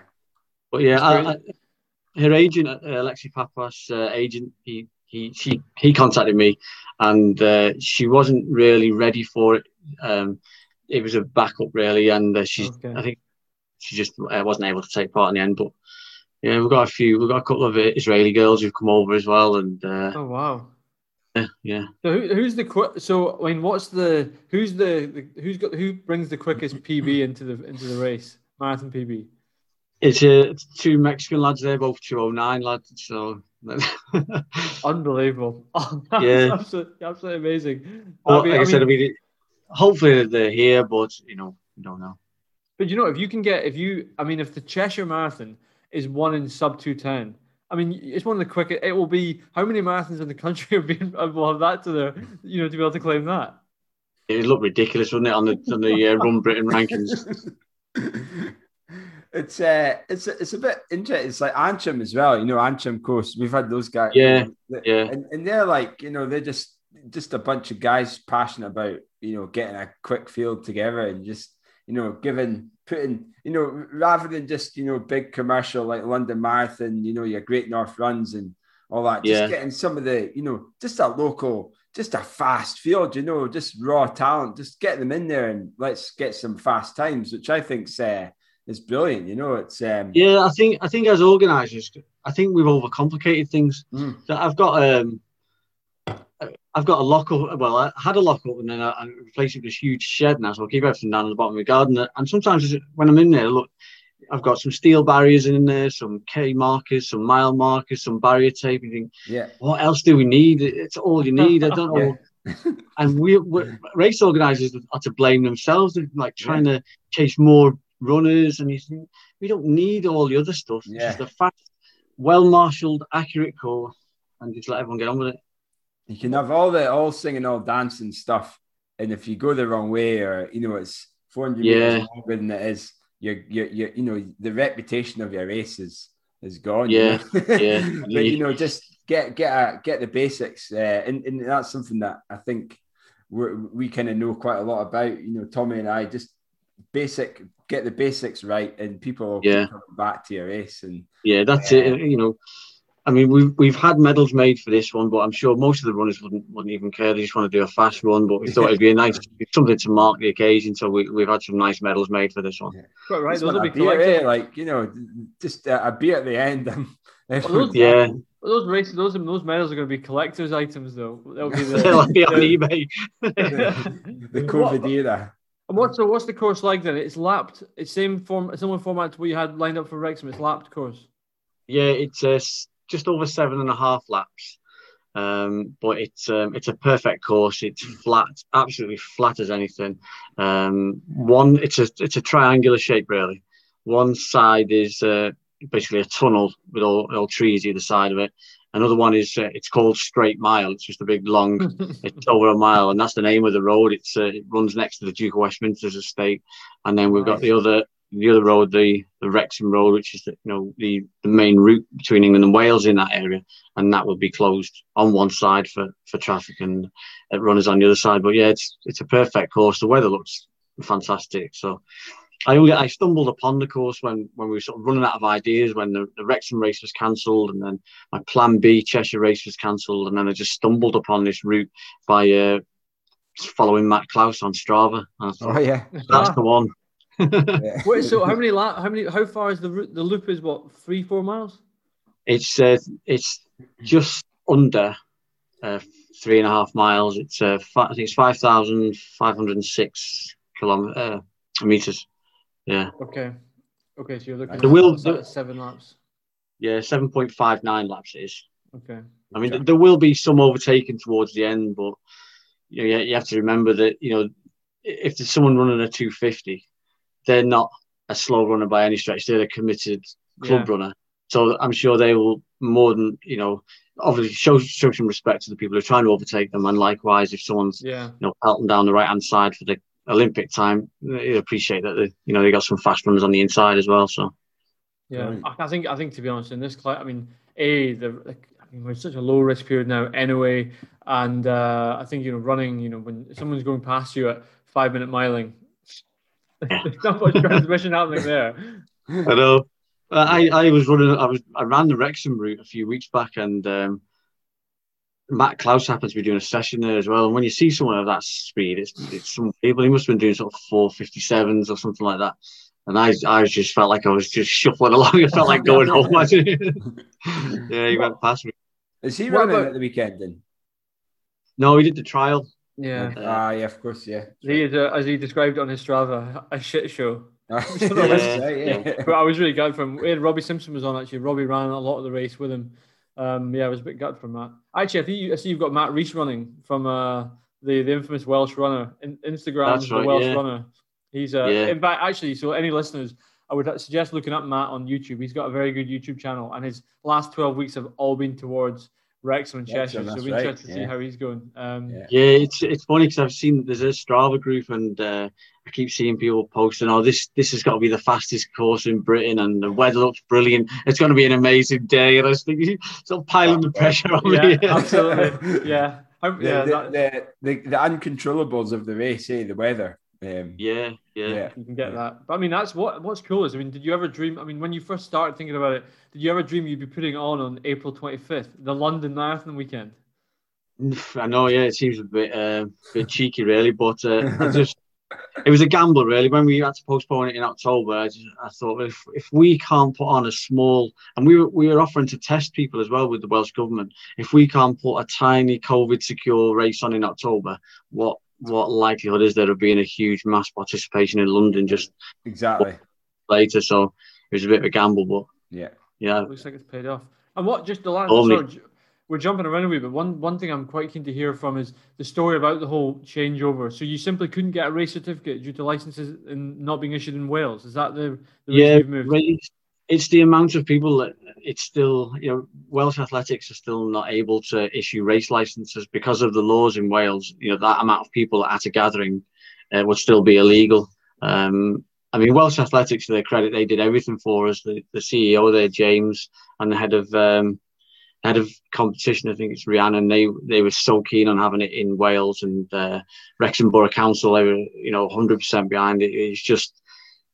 But yeah, I, I, her agent, uh, Alexi Pappas' uh, agent, he he she he contacted me, and uh, she wasn't really ready for it. Um, it was a backup really, and uh, she okay. I think she just uh, wasn't able to take part in the end. But yeah, we've got a few, we've got a couple of Israeli girls who've come over as well, and uh, oh wow, Yeah, yeah. So who, who's the quick? So I mean, what's the who's the, the who's got who brings the quickest PB into the into the race marathon PB? It's, uh, it's two Mexican lads. They're both two oh nine lads. So unbelievable. Oh, yeah, absolutely, absolutely amazing. Well, I mean, like I, said, I mean, hopefully they're here, but you know, you don't know. But you know, if you can get, if you, I mean, if the Cheshire Marathon is one in sub two ten, I mean, it's one of the quickest. It will be how many marathons in the country have been will have that to their, you know, to be able to claim that. It'd look ridiculous, wouldn't it, on the on the uh, Run Britain rankings? it's uh, it's it's a bit interesting. It's like Antrim as well. You know, Antrim Coast. We've had those guys. Yeah, you yeah. And, and they're like, you know, they're just just a bunch of guys passionate about you know getting a quick field together and just you know giving putting you know rather than just you know big commercial like London Marathon, you know your Great North runs and all that. Just yeah. getting some of the you know just a local. Just a fast field, you know, just raw talent. Just get them in there and let's get some fast times, which I think's uh, it's brilliant. You know, it's um... yeah. I think I think as organisers, I think we've overcomplicated things. Mm. So I've got um, I've got a lock up. Well, I had a lock up and then I, I replaced it with this huge shed now, so I'll keep everything down at the bottom of the garden. And sometimes when I'm in there, look, I've got some steel barriers in there, some K markers, some mile markers, some barrier tape. You think, yeah, what else do we need? It's all you need. I don't know. and we race organisers are to blame themselves. They're like trying yeah. to chase more runners, and you think we don't need all the other stuff. Yeah. Just a fast, well-marshalled, accurate course, and just let everyone get on with it. You can have all the all singing, all dancing stuff, and if you go the wrong way, or you know, it's 400 yeah. meters longer than it is, you're, you're, you're, you know, the reputation of your race is is gone. Yeah, you know? yeah. but you know, just get get a, get the basics, uh, and, and that's something that I think we we kind of know quite a lot about. You know, Tommy and I just basic get the basics right, and people yeah. come back to your race. And yeah, that's uh, it. You know, I mean, we've we've had medals made for this one, but I'm sure most of the runners wouldn't wouldn't even care. They just want to do a fast run. But we thought it'd be a nice something to mark the occasion. So we we've had some nice medals made for this one. Yeah. Quite right. Those will be beer, eh? like you know, just a, a beer at the end. well, those, yeah. Those races, those those medals are going to be collectors' items, though. That'll be the, They'll be on eBay. the, the COVID what, era. And what's so what's the course like then? It's lapped. It's same form, similar format to what you had lined up for Wrexham. It's lapped course. Yeah, it's uh, just over seven and a half laps. Um, but it's um, it's a perfect course. It's flat, absolutely flat as anything. Um, one, it's a it's a triangular shape really. One side is uh, basically a tunnel with all, all trees either side of it. Another one is uh, it's called Straight Mile. It's just a big long, it's over a mile, and that's the name of the road. It's uh, it runs next to the Duke of Westminster's estate, and then we've got the other the other road, the the Wrexham Road, which is the, you know the the main route between England and Wales in that area, and that will be closed on one side for for traffic and uh, runners on the other side. But yeah, it's it's a perfect course. The weather looks fantastic, so I I stumbled upon the course when when we were sort of running out of ideas when the, the Wrexham race was cancelled and then my Plan B Cheshire race was cancelled and then I just stumbled upon this route by uh, following Matt Clowes on Strava. Thought, oh yeah, that's the one. yeah. Wait, so how many la- how many how far is the route? the loop is what three four miles? It's uh, it's just under uh, three and a half miles. It's uh, fi- I think it's five thousand five hundred and six kilometers uh, meters. Yeah. Okay. Okay, so you're looking the will, the, seven laps. Yeah, seven point five nine laps is. Okay. I mean, okay. there will be some overtaking towards the end, but you know, you have to remember that you know if there's someone running a two fifty, they're not a slow runner by any stretch. They're a committed club yeah. runner, so I'm sure they will more than you know. Obviously, show show some respect to the people who are trying to overtake them, and likewise, if someone's yeah. you know pelting down the right hand side for the Olympic time, you appreciate that they, you know they got some fast runners on the inside as well. So yeah, right. I think I think to be honest, in this, I mean, a the I mean we're in such a low risk period now anyway, and uh, I think you know running, you know, when someone's going past you at five minute miling, there's not much transmission happening there. I know. I, I was running. I was I ran the Wrexham route a few weeks back, and um, Matt Clowes happens to be doing a session there as well. And when you see someone of that speed, it's it's some people. He must have been doing sort of four fifty sevens or something like that. And I I just felt like I was just shuffling along. I felt like going home. yeah, he went past me. Is he running at the weekend then? No, he did the trial. Yeah. Uh, Ah, yeah, of course, yeah. He is, uh, as he described it on his Strava, he is, uh, as he described it on his Strava, a shit show. That's Yeah. yeah. but I was really gutted from we had Robbie Simpson was on actually. Robbie ran a lot of the race with him. Um, yeah, I was a bit gutted from that. Actually, I think you, I see you've got Matt Reese running from uh, the the infamous Welsh runner. In, Instagram, That's the right, Welsh yeah. runner. He's uh, Yeah. in fact actually. So any listeners, I would suggest looking up Matt on YouTube. He's got a very good YouTube channel, and his last twelve weeks have all been towards Wrexham and Cheshire. Wrexham, so we're right, interested to see how he's going. Um, Yeah. Yeah, it's it's funny because I've seen there's a Strava group and uh, I keep seeing people posting, "Oh, this this has got to be the fastest course in Britain, and the weather looks brilliant. It's going to be an amazing day." And I was thinking, sort of piling the pressure on yeah, me. absolutely. Yeah, How- The, yeah, the, that- the, the, the uncontrollables of the race, eh? The weather. Um, yeah, yeah, yeah. you can get Yeah. that. But I mean, that's what what's cool is. I mean, did you ever dream? I mean, when you first started thinking about it, did you ever dream you'd be putting it on on April twenty fifth, the London Marathon weekend? I know. Yeah, it seems a bit uh, bit cheeky, really, but uh, I just. It was a gamble, really. When we had to postpone it in October, I, just, I thought if if we can't put on a small, and we were we were offering to test people as well with the Welsh government. If we can't put a tiny COVID secure race on in October, what what likelihood is there of being a huge mass participation in London just Exactly. later? So it was a bit of a gamble, but Yeah. yeah, Looks like it's paid off. And what just the last Only- sorry, we're jumping around a wee bit. One one thing I'm quite keen to hear from is the story about the whole changeover. So you simply couldn't get a race certificate due to licenses and not being issued in Wales. Is that the, the yeah, you've moved? right. It's the amount of people that it's still, you know, Welsh athletics are still not able to issue race licenses because of the laws in Wales. You know, that amount of people at a gathering uh, would still be illegal. Um, I mean, Welsh athletics, to their credit, they did everything for us. The, the CEO there, James, and the head of um, head of competition, I think it's Rhiannon. They they were so keen on having it in Wales, and uh, Wrexham Borough Council, they were, you know, 100% behind it. It's just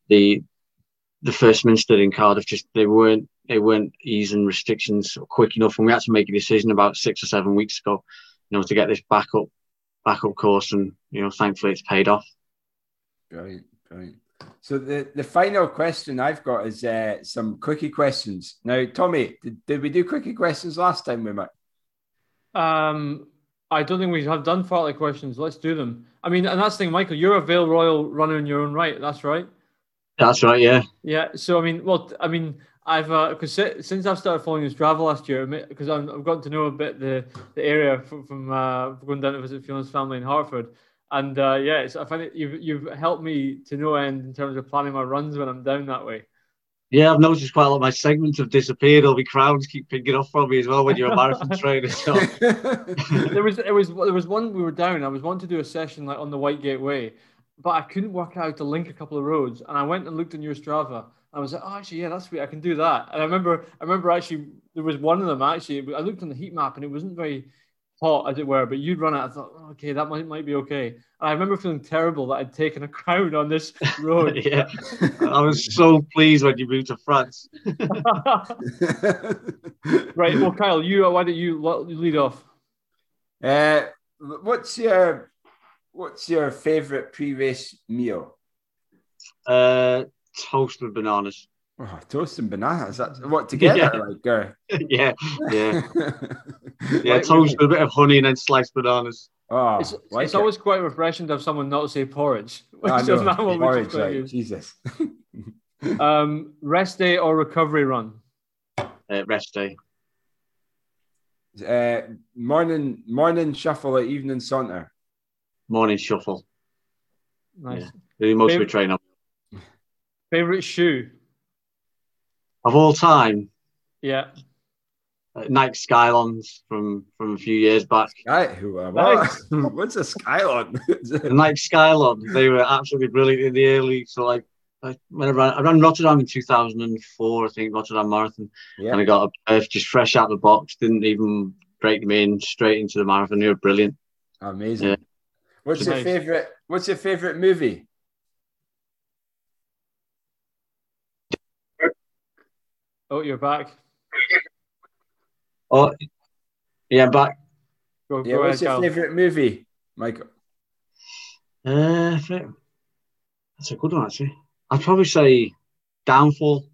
the the first minister in Cardiff just they weren't they weren't easing restrictions quick enough, and we had to make a decision about six or seven weeks ago, you know, to get this backup backup course, and you know, thankfully it's paid off. Brilliant, brilliant. So the, the final question I've got is uh, some quickie questions. Now, Tommy, did, did we do quickie questions last time we met? Um, I don't think we have done fartlek questions. Let's do them. I mean, and that's the thing, Michael. You're a Vale Royal runner in your own right. That's right. That's right, yeah. Yeah. So I mean, well, I mean, I've because since I've started following this travel last year, because I've gotten to know a bit the the area from, from uh, going down to visit Fiona's family in Hartford, and uh, yeah, it's, I find it you've you've helped me to no end in terms of planning my runs when I'm down that way. Yeah, I've noticed quite a lot of my segments have disappeared. All the crowds keep picking up from me as well when you're a marathon trainer. So there was it was there was one we were down. I was wanting to do a session like on the Whitegate Way, but I couldn't work out to link a couple of roads. And I went and looked in your Strava. I was like, oh, actually, yeah, that's sweet. I can do that. And I remember, I remember actually there was one of them actually. I looked on the heat map and it wasn't very hot as it were, but you'd run it. I thought, oh, okay, that might might be okay. And I remember feeling terrible that I'd taken a crowd on this road. yeah, I was so pleased when you moved to France. right. Well, Kyle, you why don't you lead off? uh, what's your what's your favorite pre-race meal? Uh, toast with bananas. Oh, toast and bananas. That's what together Yeah. like. Uh, yeah, yeah, yeah. Like- Toast with a bit of honey and then sliced bananas. oh, It's, like it's it. always quite refreshing to have someone not say porridge. I which is know, one is porridge, like. Jesus. Um, rest day or recovery run? Uh, rest day. Uh, morning, morning shuffle at evening saunter. Morning shuffle. Nice. Yeah. Do most of Fav- the train up. Favorite shoe? Of all time, Yeah. uh, Nike Skylons from from a few years back. Sky, who, uh, Nice. what? What's a skylon? The Nike Skylon, they were absolutely brilliant in the early. So like, like when I ran, I ran Rotterdam in 2004, I think Rotterdam Marathon, and I got a berth just fresh out of the box. Didn't even break them in, straight into the marathon. They were brilliant. amazing. Yeah. What's your Nice. favorite? What's your favorite movie? Oh, you're back. Oh, yeah, back. Go, Yeah, go what's ahead, your Kyle. favorite movie, Michael? Uh, that's a good one actually. I'd probably say Downfall.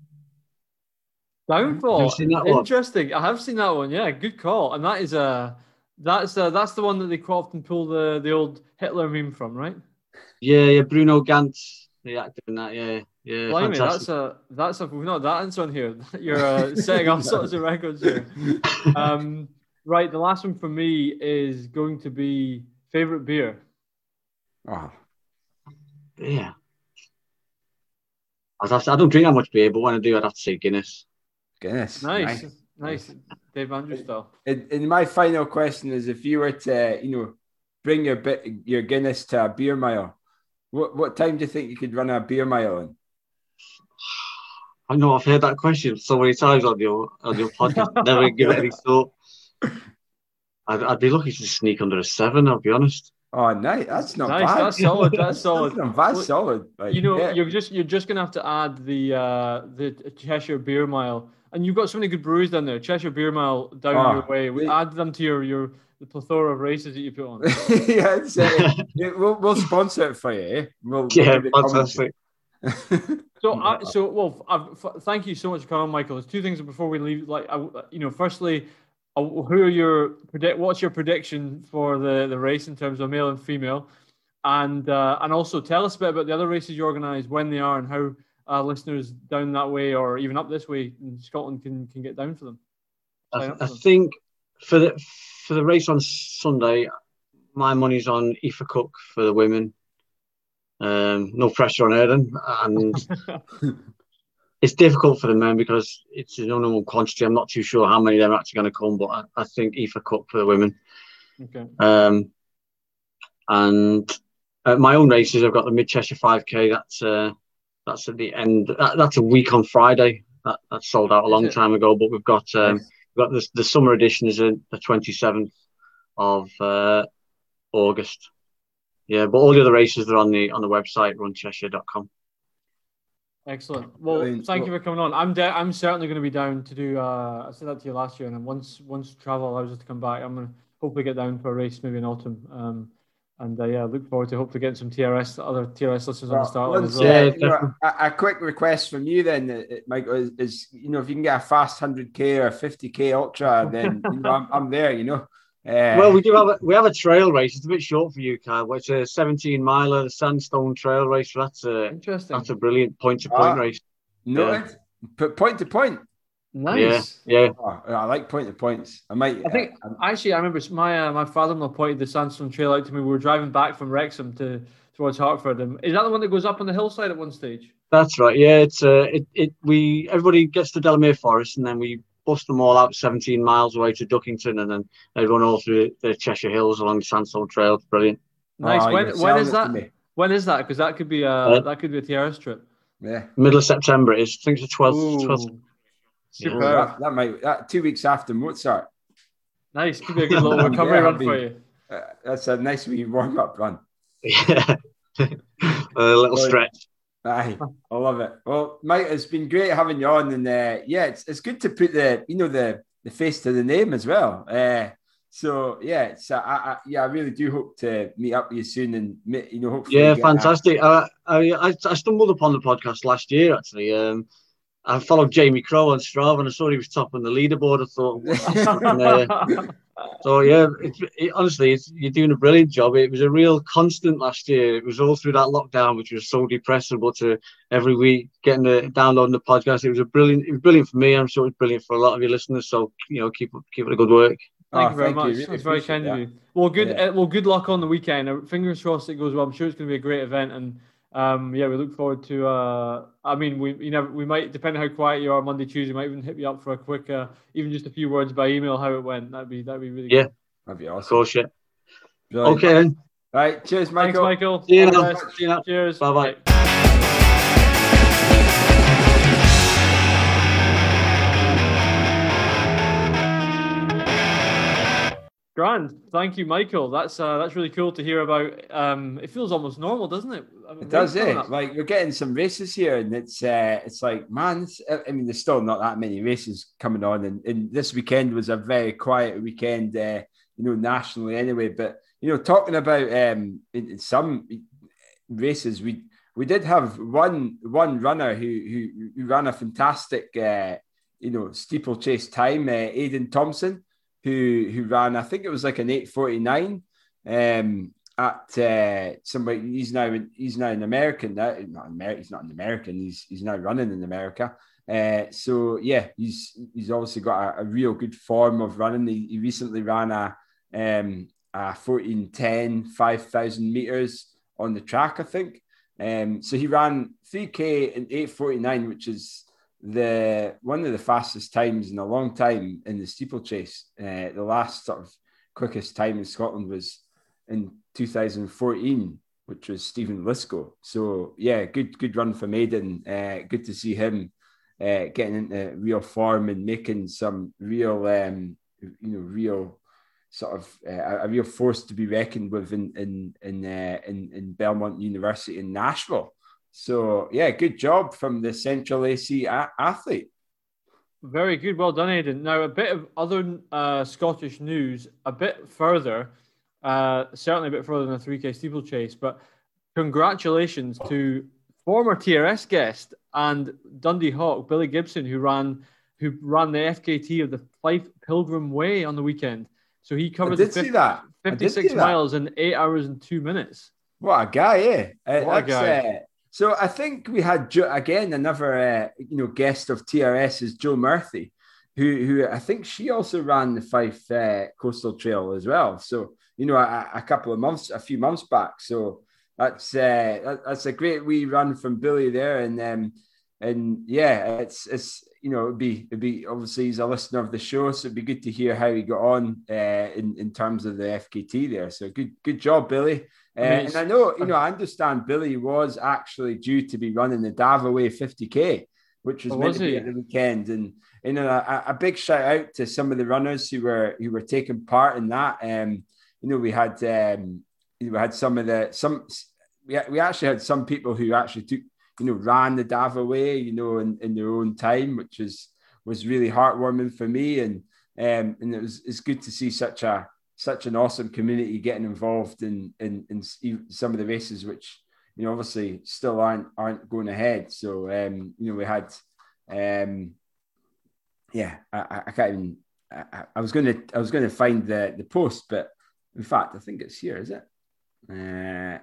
Downfall. You've seen that one? Interesting. I have seen that one. Yeah, good call. And that is a That's uh, that's the one that they quite often pull the the old Hitler meme from, right? Yeah, yeah. Bruno Ganz, the actor in that. Yeah, yeah. Blimey, that's a that's a we've not that answer on here. You're uh, setting all sorts of records here. Um, right, the last one for me is going to be favorite beer. Oh, yeah. I'd have to, I don't drink that much beer, but when I do, I'd have to say Guinness. Guinness. Nice, nice. nice. Dave Andrews style. And, and my final question is: If you were to, you know, bring your bit your Guinness to a beer mile, what what time do you think you could run a beer mile in? I know I've heard that question so many times on your on your podcast. Never give any thought. I'd, I'd be lucky to sneak under a seven. I'll be honest. Oh, nice. That's not nice. bad. That's solid. That's solid. that's, that's solid. Like, you know, yeah. you're just you're just gonna have to add the uh, the Cheshire Beer Mile, and you've got so many good breweries down there. Cheshire Beer Mile down oh, your way. We add them to your your the plethora of races that you put on. yeah, uh, we'll we'll sponsor it for you. Eh? We'll, yeah, we'll fantastic. so, I, so well, I've, thank you so much for coming, Michael. There's two things before we leave. Like, I, you know, firstly, uh, who are your predict? What's your prediction for the the race in terms of male and female? And uh, and also tell us a bit about the other races you organise, when they are, and how uh, listeners down that way or even up this way in Scotland can can get down for them. I, I think for the for the race on Sunday, my money's on Aoife Cook for the women. Um, no pressure on her, and it's difficult for the men because it's an unknown quantity. I'm not too sure how many of them are actually going to come, but I, I think Aoife Cook for the women. Okay. Um, and at my own races, I've got the Mid Cheshire 5K. That's uh, that's at the end. That, that's a week on Friday. That, that sold out a long time ago, but we've got um, we've got this, the summer edition is the 27th of uh, August. Yeah, but all the other races are on the on the website runcheshire.com. Excellent. Well, thank you for coming on. I'm de- I'm certainly going to be down to do. Uh, I said that to you last year, and once once travel allows us to come back, I'm going to hopefully get down for a race maybe in autumn. Um, and uh, yeah, look forward to hopefully getting some TRS other TRS listeners well, on the start. Once, well. yeah, you know, a, a, quick request from you then, uh, Michael, is, is, you know if you can get a fast 100k or 50k ultra, then you know, I'm, I'm there. You know. Uh, well, we do have a, we have a trail race. It's a bit short for you, Kyle. It's a 17 miler, the Sandstone Trail race. That's a interesting. That's a brilliant point to point race. No, yeah. point to point. Nice. Yeah, yeah. Oh, I like point to points. I might. I think uh, actually, I remember my uh, my father-in-law pointed the Sandstone Trail out to me. We were driving back from Wrexham to towards Hartford. And is that the one that goes up on the hillside at one stage? That's right. Yeah, it's uh, it, it we everybody gets to Delamere Forest, and then we bust them all out 17 miles away to Duckington, and then they run all through the Cheshire Hills along the Sandstone Trail. It's brilliant. Nice. Oh, when when is that? When is that? Because that could be a uh, that could be a TRS trip. Yeah. Middle of September is. I think it's the 12th. 12th. Super. Yeah, that, that, might that two weeks after Mozart. Nice. Could be a good little recovery yeah, run be, for you. Uh, that's a nice wee warm up run. Yeah. a little stretch. Aye, I love it. Well, Mike, it's been great having you on, and uh, yeah, it's, it's good to put the you know the the face to the name as well. Uh, so yeah, it's uh, I, I, yeah, I really do hope to meet up with you soon, and you know, hopefully. Yeah, fantastic. Uh, I, I I stumbled upon the podcast last year actually. Um, I followed Jamie Crow on Strava, and I saw he was top on the leaderboard. I thought, and, uh, so yeah, it's, it, honestly, it's, you're doing a brilliant job. It was a real constant last year. It was all through that lockdown, which was so depressing. But to every week getting the downloading the podcast, it was a brilliant. It was brilliant for me. I'm sure it's brilliant for a lot of your listeners. So you know, keep keep it a good work. Thank oh, you very thank much. You. Really very kind of you. Well, good. Yeah. Uh, well, good luck on the weekend. Uh, fingers crossed it goes well. I'm sure it's going to be a great event, and um, yeah, we look forward to. Uh, I mean, we you know we might depending how quiet you are Monday, Tuesday, might even hit you up for a quick, uh, even just a few words by email how it went. That'd be that'd be really yeah. Good. That'd be awesome. Of course, yeah. Okay. Then. Right. Cheers, Michael. Thanks, Michael. See you. Cheers. Bye bye. Grand, thank you, Michael. That's uh, that's really cool to hear about. Um, it feels almost normal, doesn't it? I mean, it does, yeah. Like you're getting some races here, and it's uh, it's like man. It's, I mean, there's still not that many races coming on, and, and this weekend was a very quiet weekend. Uh, you know, nationally anyway. But you know, talking about um, in, in some races, we we did have one one runner who who, who ran a fantastic uh, you know steeplechase time, uh, Aidan Thompson. Who who ran, I think it was like an 849 um, at uh, somebody. He's now he's now an American. Now, not American. He's not an American. He's he's now running in America. Uh, so yeah, he's he's obviously got a, a real good form of running. He, he recently ran a um, a 1410 5000 meters on the track, I think. Um, so he ran 3k in 849, which is the one of the fastest times in a long time in the steeplechase. Uh, the last sort of quickest time in Scotland was in 2014, which was Stephen Lisgo. So yeah, good good run for Maiden. Uh, good to see him uh, getting into real form and making some real, um, you know, real sort of uh, a real force to be reckoned with in in in, uh, in in Belmont University in Nashville. So yeah, good job from the Central AC a- athlete. Very good, well done, Aidan. Now a bit of other uh, Scottish news, a bit further, uh, certainly a bit further than a 3K steeplechase, but congratulations to former TRS guest and Dundee Hawk Billy Gibson, who ran who ran the FKT of the Fife Pilgrim Way on the weekend. So he covered the 50, 56 miles in eight hours and two minutes. What a guy, eh? Uh, what a guy. Uh, so I think we had again another uh, you know guest of TRS is Joe Murphy, who who I think she also ran the Fife uh, Coastal Trail as well. So you know a, a, couple of months, a few months back. So that's uh, that's a great wee run from Billy there, and um, and yeah, it's it's you know it'd be it'd be obviously he's a listener of the show, so it'd be good to hear how he got on uh, in in terms of the FKT there. So good good job, Billy. Uh, and I know, you know, I understand Billy was actually due to be running the Dava Way 50k, which was oh, meant was to be at the weekend. And you know, a, a, big shout out to some of the runners who were who were taking part in that. Um, you know, we had um, we had some of the some we, we actually had some people who actually took you know ran the Dava Way, you know, in, in their own time, which was was really heartwarming for me. And um, and it was it's good to see such a such an awesome community getting involved in, in, in some of the races, which you know obviously still aren't aren't going ahead. So um, you know we had, um, yeah, I, I can't even. I, I was gonna I was gonna find the the post, but in fact I think it's here. Is it? Uh,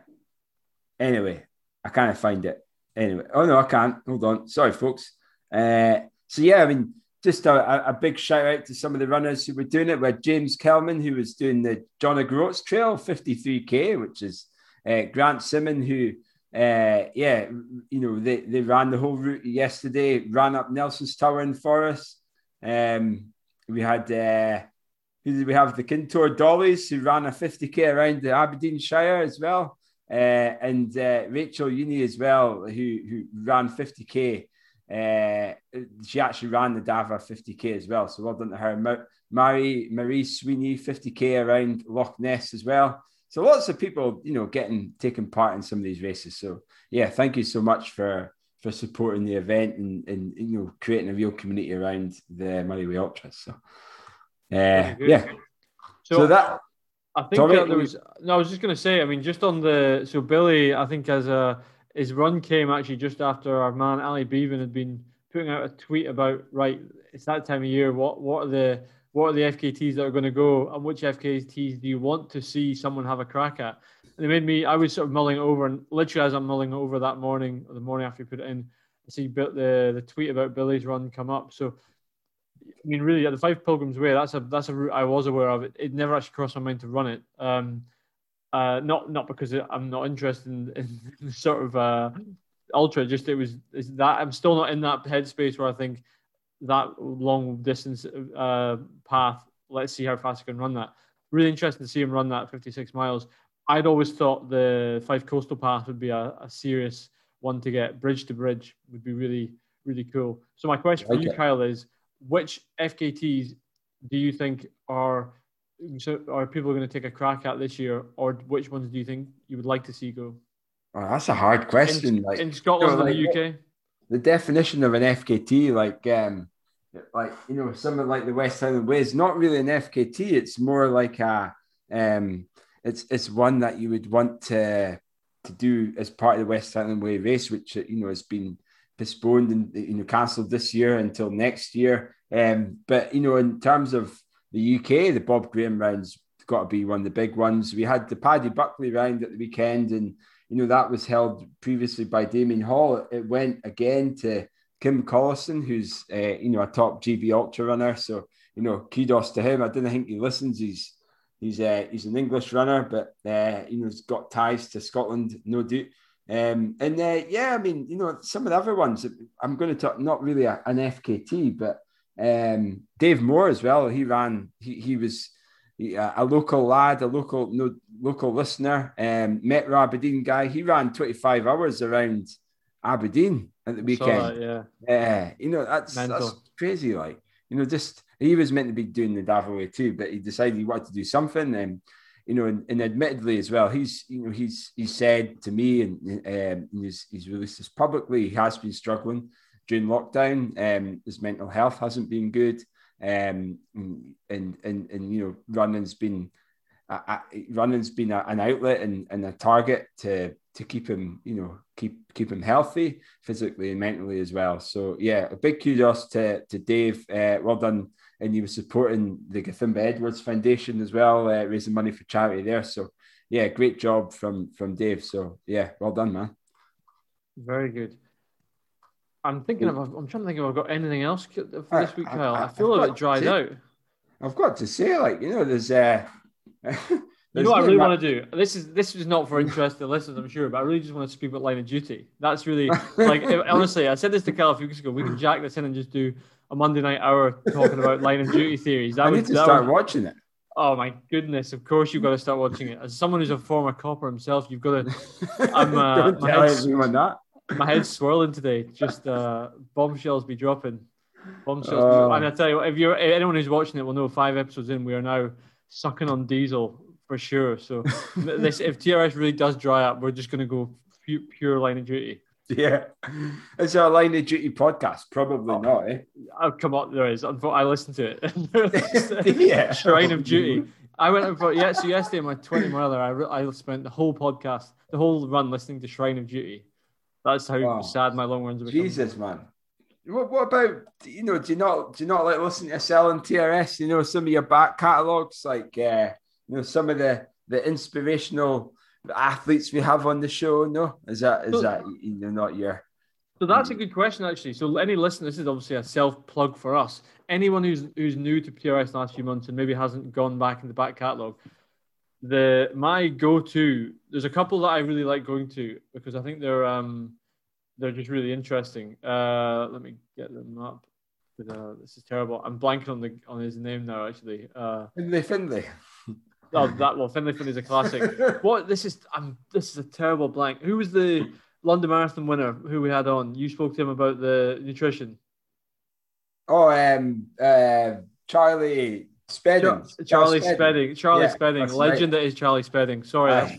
anyway, I can't find it. Anyway, oh no, I can't. Hold on. Sorry, folks. Uh, so yeah, I mean just a, a, big shout out to some of the runners who were doing it. With James Kelman, who was doing the John O'Groats Trail 53k, which is uh, Grant Simon, who, uh, yeah, you know, they, they ran the whole route yesterday, ran up Nelson's Tower in Forres. Um, we had, uh, who did we have? The Kintor Dollies, who ran a 50k around the Aberdeenshire as well. Uh, and uh, Rachel Uni as well, who, who ran 50k uh, she actually ran the Dava 50k as well. So well done to her. Marie Marie Sweeney 50k around Loch Ness as well. So lots of people, you know, getting taking part in some of these races. So yeah, thank you so much for for supporting the event and, and you know creating a real community around the Moray Way Ultras. So uh, yeah. So, so, that I think Tommy, there was. No, I was just going to say. I mean, just on the so Billy, I think as a his run came actually just after our man Ali Bevan had been putting out a tweet about right, it's that time of year. What what are the what are the FKTs that are going to go, and which FKTs do you want to see someone have a crack at? And it made me. I was sort of mulling over, and literally as I'm mulling over that morning, or the morning after you put it in, I see the the tweet about Billy's run come up. So I mean, really, at the Fife Pilgrims Way, that's a that's a route I was aware of. It, it never actually crossed my mind to run it. Um, uh, not not because I'm not interested in, in sort of uh, ultra. Just it was that I'm still not in that headspace where I think that long distance uh, path. Let's see how fast I can run that. Really interesting to see him run that 56 miles. I'd always thought the Fife Coastal Path would be a, a serious one to get. Bridge to bridge would be really really cool. So my question for you, Kyle, is which FKTs do you think are so are people going to take a crack at this year, or which ones do you think you would like to see go? Oh, that's a hard question. In, like in Scotland you know, like, the UK, the definition of an FKT, like um, like you know, something like the West Highland Way is not really an FKT. It's more like a um, it's it's one that you would want to to do as part of the West Highland Way race, which you know has been postponed and you know cancelled this year until next year. Um, but you know, in terms of the UK, the Bob Graham rounds got to be one of the big ones. We had the Paddy Buckley round at the weekend, and you know that was held previously by Damian Hall. It went again to Kim Collison, who's uh, you know a top GB ultra runner. So you know kudos to him. I didn't think he listens. He's he's uh, he's an English runner, but uh, you know he's got ties to Scotland, no doubt. Um, and uh, yeah, I mean, you know, some of the other ones, I'm going to talk, not really a, an FKT, but um, Dave Moore as well. He ran, he, he was a local lad, a local no, local listener, um, Metro Aberdeen guy. He ran 25 hours around Aberdeen at the weekend. That, yeah, uh, you know that's that's crazy. Like you know, just he was meant to be doing the Dava Way too, but he decided he wanted to do something. And you know, and, and admittedly as well, he's you know he's he said to me and um, he's he's released this publicly. He has been struggling during lockdown. Um, his mental health hasn't been good. Um, and, and, and, and you know, running's been, uh, running's been a, an outlet and, and a target to, to keep him, you know, keep, keep him healthy physically and mentally as well. So yeah, a big kudos to, to Dave. Uh, well done. And he was supporting the Gathimba Edwards Foundation as well, uh, raising money for charity there. So yeah, great job from, from Dave. So yeah, well done, man. Very good. I'm thinking of. I'm trying to think if I've got anything else for this week, Kyle. I, I, I feel a bit dried to, out. I've got to say, like you know, there's. uh You know what I really want to do? This is this is not for interested listeners, I'm sure, but I really just want to speak about line of duty. That's really like honestly, I said this to Kyle a few weeks ago. We can jack this in and just do a Monday night hour talking about line of duty theories. That I would, need to start would, watching it. Oh my goodness! Of course you've got to start watching it. As someone who's a former copper himself, you've got to. I'm. Uh, Don't tell everyone that my head's swirling today. Just uh, bombshells be dropping. Bombshells. Uh, and I tell you, if you're anyone who's watching it will know five episodes in, we are now sucking on diesel for sure. So this, if TRS really does dry up, we're just going to go pure, pure line of duty. Yeah, it's a line of duty podcast. Probably oh, not. Eh? Oh, come on, there is. I listened to it. yeah, Shrine of Duty. I went and yeah. So yesterday, my twenty miler, I I spent the whole podcast, the whole run, listening to Shrine of Duty. That's how wow. sad my long runs are. Jesus, man. What, what about you know? Do you not do you not like listen to Sell and TRS? You know some of your back catalogs, like uh, you know some of the the inspirational athletes we have on the show. No, is that is so, that you know not your? So that's a good question actually. So any listener, this is obviously a self plug for us. Anyone who's who's new to TRS last few months and maybe hasn't gone back in the back catalog, the my go-to there's a couple that I really like going to because I think they're um they're just really interesting. Uh, let me get them up. But, uh, this is terrible. I'm blanking on the on his name now. Actually, uh, Finley Finlay. Oh, that well, Finley Finlay is a classic. what this is? I'm this is a terrible blank. Who was the London Marathon winner? Who we had on? You spoke to him about the nutrition. Oh, um, uh, Charlie Spedding. Charlie Spedding. Charlie yeah, Spedding. Legend right. that is Charlie Spedding. Sorry, that's,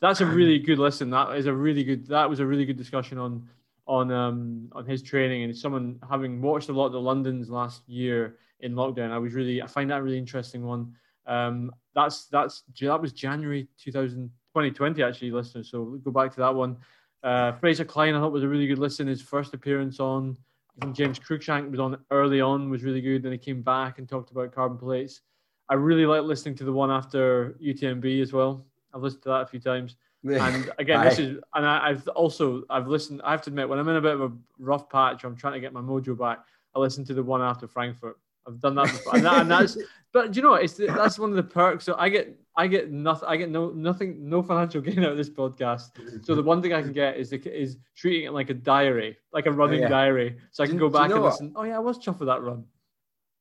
that's, a really good listen. That is a really good. That was a really good discussion on on um on his training and someone having watched a lot of the Londons last year in lockdown. I was really I find that really interesting one. Um, that's that's that was January 2000, 2020 actually, listeners. So we'll go back to that one. Uh, Fraser Clyne, I thought was a really good listen. His first appearance on I think James Cruikshank was on early on, was really good. Then he came back and talked about carbon plates. I really like listening to the one after UTMB as well. I've listened to that a few times. And again, this is, and I, have also, I've listened, I have to admit, when I'm in a bit of a rough patch, I'm trying to get my mojo back, I listen to the one after Frankfurt. I've done that before. and, that, and that's, but do you know what? It's that's one of the perks. So I get I get nothing. I get no nothing, no financial gain out of this podcast. So the one thing I can get is the, is treating it like a diary, like a running yeah. diary, so I can go back and what? listen. Oh yeah, I was chuffed with that run.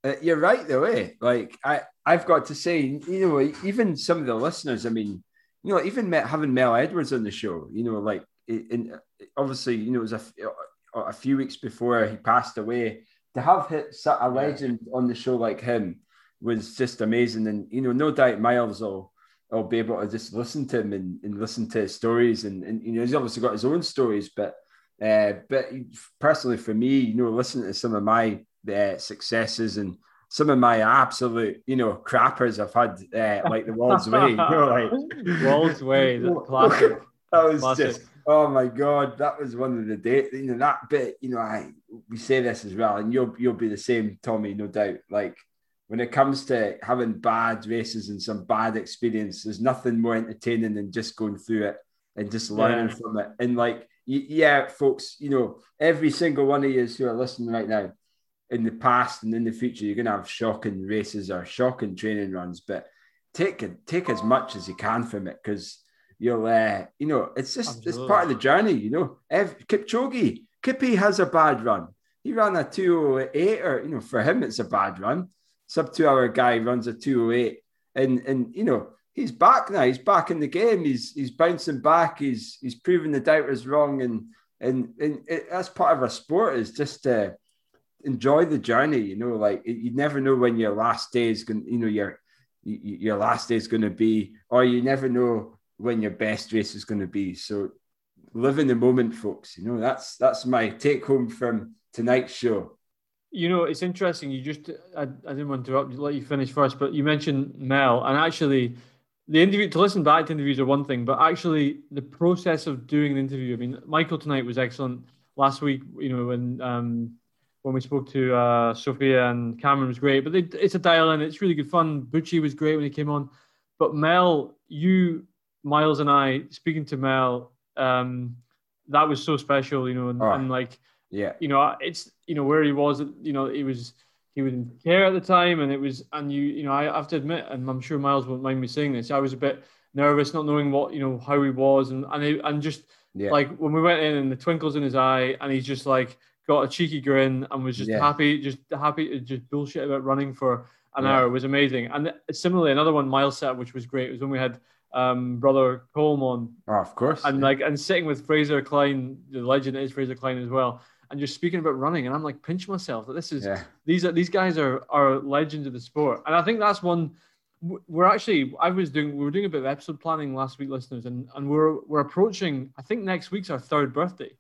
Uh, you're right though, eh? Like I, I've got to say, you know, even some of the listeners. I mean, you know, even met, having Mel Edwards on the show, you know, like, in, obviously, you know, it was a, a few weeks before he passed away. To have hit a legend on the show like him was just amazing. And you know, no doubt Miles will will be able to just listen to him and, and listen to his stories. And, and you know, he's obviously got his own stories, but uh, but personally for me, you know, listening to some of my uh, successes and some of my absolute, you know, crappers I've had, uh, like the World's Way, you know, like World's Way, the classic. that was classic. just, oh my god, that was one of the day, you know, that bit, you know, I we say this as well, and you'll you'll be the same, Tommy, no doubt. Like when it comes to having bad races and some bad experience, there's nothing more entertaining than just going through it and just learning yeah. from it. And like, yeah, folks, you know, every single one of you who are listening right now, in the past and in the future, you're going to have shocking races or shocking training runs, but take take as much as you can from it because you'll, uh, you know, it's just Absolutely. it's part of the journey. You know, Ev, Kipchoge, Kippy has a bad run. He ran a 208, or you know, for him it's a bad run. Sub two hour guy runs a 208, and and you know he's back now. He's back in the game. He's he's bouncing back. He's he's proving the doubters wrong, and and and it, that's part of our sport is just to enjoy the journey. You know, like you never know when your last day is going. You know, your your last day is going to be, or you never know when your best race is going to be. So live in the moment, folks. You know, that's that's my take home from tonight's show. You know, it's interesting. You just, I, I didn't want to interrupt, let you finish first, but you mentioned Mel, and actually, the interview to listen back to interviews are one thing, but actually, the process of doing an interview. I mean, Michael tonight was excellent. Last week, you know, when um, when we spoke to uh, Sophia and Cameron was great, but they, it's a dial in. It's really good fun. Bucci was great when he came on, but Mel, you, Miles, and I speaking to Mel, um, that was so special, you know, and, oh, and, like, yeah, you know, it's you know where he was, you know, he was he was in care at the time, and it was, and you, you know, I have to admit, and I'm sure Miles won't mind me saying this, I was a bit nervous, not knowing what you know how he was, and and he, and just yeah. like when we went in and the twinkles in his eye, and he's just like got a cheeky grin and was just yeah. happy, just happy to just bullshit about running for an yeah. hour. It was amazing. And similarly, another one, Miles set, which was great, was when we had um, brother Coleman. Oh, of course. And like, and sitting with Fraser Clyne, the legend is Fraser Clyne as well, and just speaking about running. And I'm like, pinch myself that this is yeah. these are these guys are are legends of the sport. And I think that's one. We're actually, I was doing, we were doing a bit of episode planning last week, listeners, and and we're we're approaching. I think next week's our third birthday.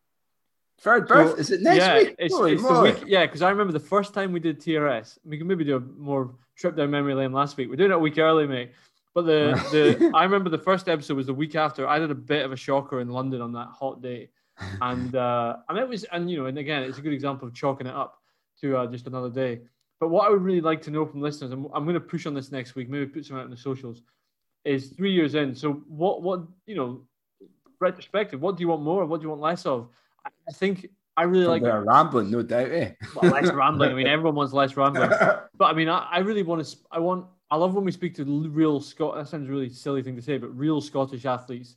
Third birth? So, is it next yeah, week? It's, it's the week. Yeah, because I remember the first time we did TRS. We can maybe do a more trip down memory lane last week. We're doing it a week early, mate. But the the I remember the first episode was the week after. I did a bit of a shocker in London on that hot day, and uh, and it was and you know and again it's a good example of chalking it up to uh, just another day. But what I would really like to know from listeners, and I'm going to push on this next week, maybe put some out in the socials, is three years in. So what what you know, retrospective, what do you want more? What do you want less of? I think I really like rambling, no doubt. Eh? Well, less rambling. I mean, everyone wants less rambling. But I mean, I, I really want to. I want. I love when we speak to real Scott. That sounds a really silly thing to say, but real Scottish athletes.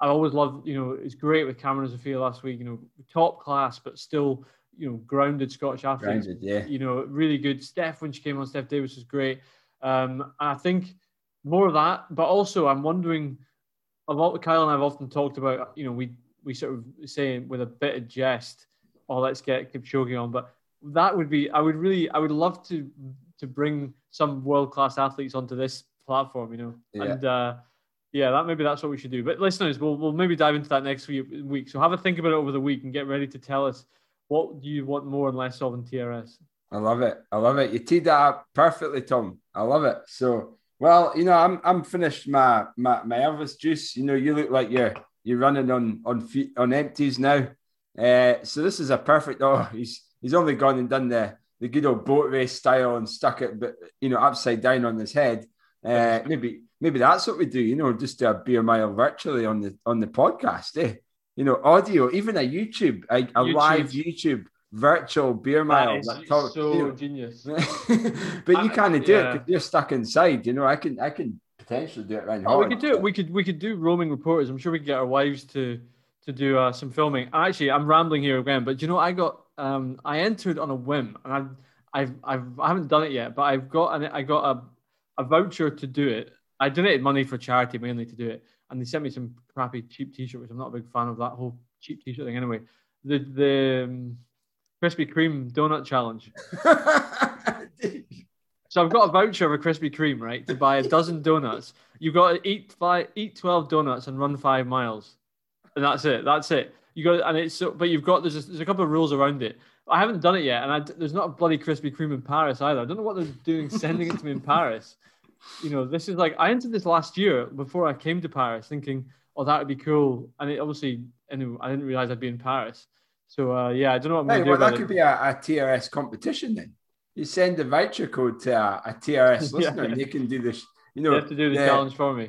I always love. You know, it's great with Cameron and Sophia last week. You know, top class, but still, you know, grounded Scottish athletes. Grounded, yeah. You know, really good. Steph when she came on, Steph Davis was great. Um, and I think more of that, but also I'm wondering. A lot. Kyle and I've often talked about. You know, we we sort of say with a bit of jest, "Oh, let's get Kipchoge on," but that would be I would really I would love to to bring some world class athletes onto this platform, you know, yeah. and uh, yeah, that maybe that's what we should do. But listeners, we'll we'll maybe dive into that next week. So have a think about it over the week and get ready to tell us what do you want more and less of in TRS. I love it. I love it. You teed that up perfectly, Tom. I love it. So well, you know, I'm I'm finished my my my Elvis juice. You know, you look like you're you're running on on feet on empties now. Uh, so this is a perfect. Oh, he's he's only gone and done the the good old boat race style and stuck it, but you know, upside down on his head. Uh, maybe maybe that's what we do. You know, just do a beer mile virtually on the on the podcast. Eh? You know, audio, even a YouTube, a, a YouTube. live YouTube virtual beer mile. That is talk, so you know. genius. but you can't do yeah. it because you're stuck inside. You know, I can I can potentially do it around. Oh, we could do it. We could we could do roaming reporters. I'm sure we could get our wives to to do uh, some filming. Actually, I'm rambling here again, but you know, I got um I entered on a whim, and I've I've, I've I haven't done it yet, but I've got an I got a a voucher to do it. I donated money for charity mainly to do it, and they sent me some crappy cheap T-shirt, which I'm not a big fan of that whole cheap T-shirt thing. Anyway, the the um, Krispy Kreme donut challenge. So I've got a voucher of a Krispy Kreme, right, to buy a dozen donuts. You've got to eat five, eat twelve donuts and run five miles, and that's it. That's it. You got, and it's so, but you've got there's a, there's a couple of rules around it. I haven't done it yet, and I, there's not a bloody Krispy Kreme in Paris either. I don't know what they're doing sending it to me in Paris. You know, this is like I entered this last year before I came to Paris, thinking, oh, that would be cool, and it obviously, anyway, I didn't realize I'd be in Paris. So uh, yeah, I don't know what I'm hey, well, that could it. be a, a TRS competition then. you send the voucher code to a, a TRS listener, yeah. and they can do this. You know, they have to do the, the challenge for me.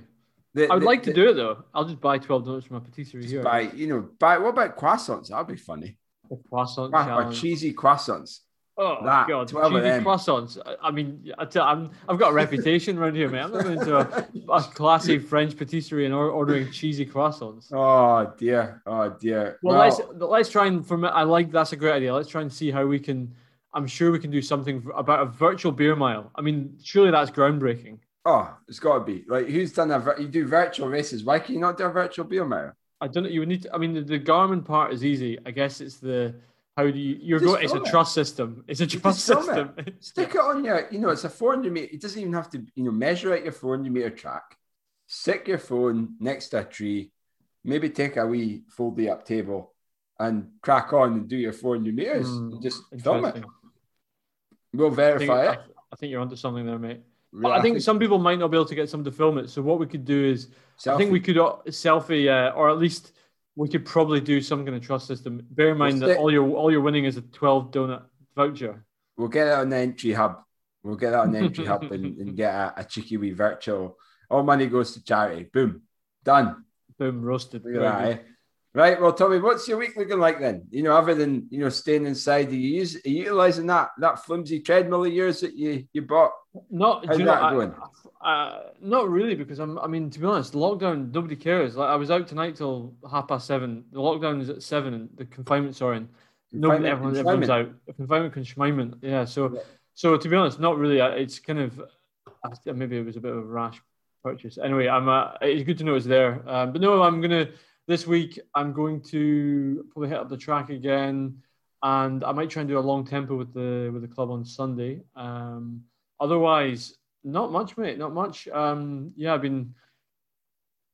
The, I would the, like to do it though. I'll just buy twelve donuts from a patisserie here. Buy, you know, buy. What about croissants? That'd be funny. A croissant challenge. or cheesy croissants. Oh that, god, cheesy croissants. I mean, I tell, I'm, I've got a reputation around here, man. I'm going to a, a classy French patisserie and ordering cheesy croissants. Oh dear, oh dear. Well, well, let's let's try and from I like that's a great idea. Let's try and see how we can. I'm sure we can do something about a virtual beer mile. I mean, surely that's groundbreaking. Oh, it's got to be like who's done a you do virtual races? Why can you not do a virtual beer mile? I don't know. You would need. To, I mean, the, the Garmin part is easy. I guess it's the how do you? You're going. It's a trust system. It's a trust system. It. Stick it on your. You know, it's a 400 meter. It doesn't even have to. You know, measure out your 400 meter track. Stick your phone next to a tree. Maybe take a wee foldy up table and crack on and do your 400 meters. Mm, just film it. We'll verify I think, it. I think you're onto something there, mate. Yeah, I, think some people might not be able to get some to film it. So what we could do is, selfie. I think we could uh, selfie, uh, or at least we could probably do some kind of trust system. Bear in mind we'll that all you're all you're winning is a 12 donut voucher. We'll get it on the entry hub. We'll get it on the entry hub and, and, get a, a, cheeky wee virtual. All money goes to charity. Boom, done. Boom, roasted. Look at that? Right. Well, Tommy, what's your week looking like then? You know, other than you know staying inside, are you use are you utilizing that that flimsy treadmill of yours that you you bought? Not. How's that know, going? Uh, not really, because I'm. I mean, to be honest, lockdown. Nobody cares. Like I was out tonight till half past seven. The lockdown is at seven, and the confinement's are in. Nobody, everyone, everyone's out. Confinement confinement. Yeah. So, yeah. so to be honest, not really. It's kind of maybe it was a bit of a rash purchase. Anyway, I'm. Uh, it's good to know it's there. Um, but no, I'm gonna this week I'm going to probably hit up the track again, and I might try and do a long tempo with the with the club on Sunday. Um, otherwise, not much, mate. Not much. Um, yeah, I've been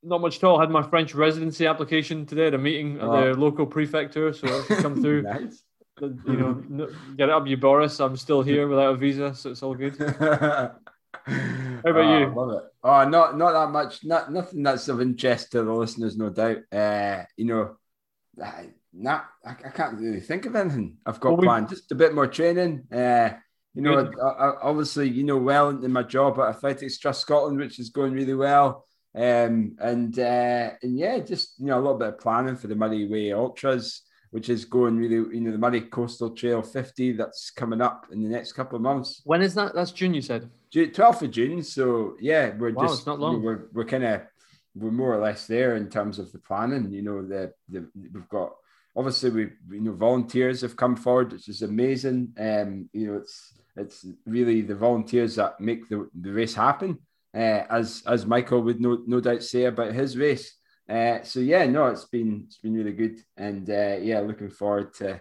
not much at all. I had my French residency application today at a meeting at oh. the local prefecture, so it come through. nice. You know, get it up, you Boris. I'm still here without a visa, so it's all good. How about oh, you? Love it. Oh, not not that much. Not nothing that's of interest to the listeners, no doubt. Uh, you know, I, not I, I can't really think of anything. I've got well, planned just a bit more training. Uh, you know, I, I, obviously, you know, well into my job at Athletics Trust Scotland, which is going really well. Um, and uh, and yeah, just you know, a little bit of planning for the Moray Way Ultras, which is going really, you know, the Moray Coastal Trail 50 that's coming up in the next couple of months. When is that? That's June, you said. 12th of June. So yeah, we're wow, just not long. we're we're kind of we're more or less there in terms of the planning. You know, the, the we've got obviously we you know volunteers have come forward, which is amazing. Um, you know, it's it's really the volunteers that make the, the race happen. Uh, as as Michael would no no doubt say about his race. Uh, so yeah, no, it's been it's been really good, and uh, yeah, looking forward to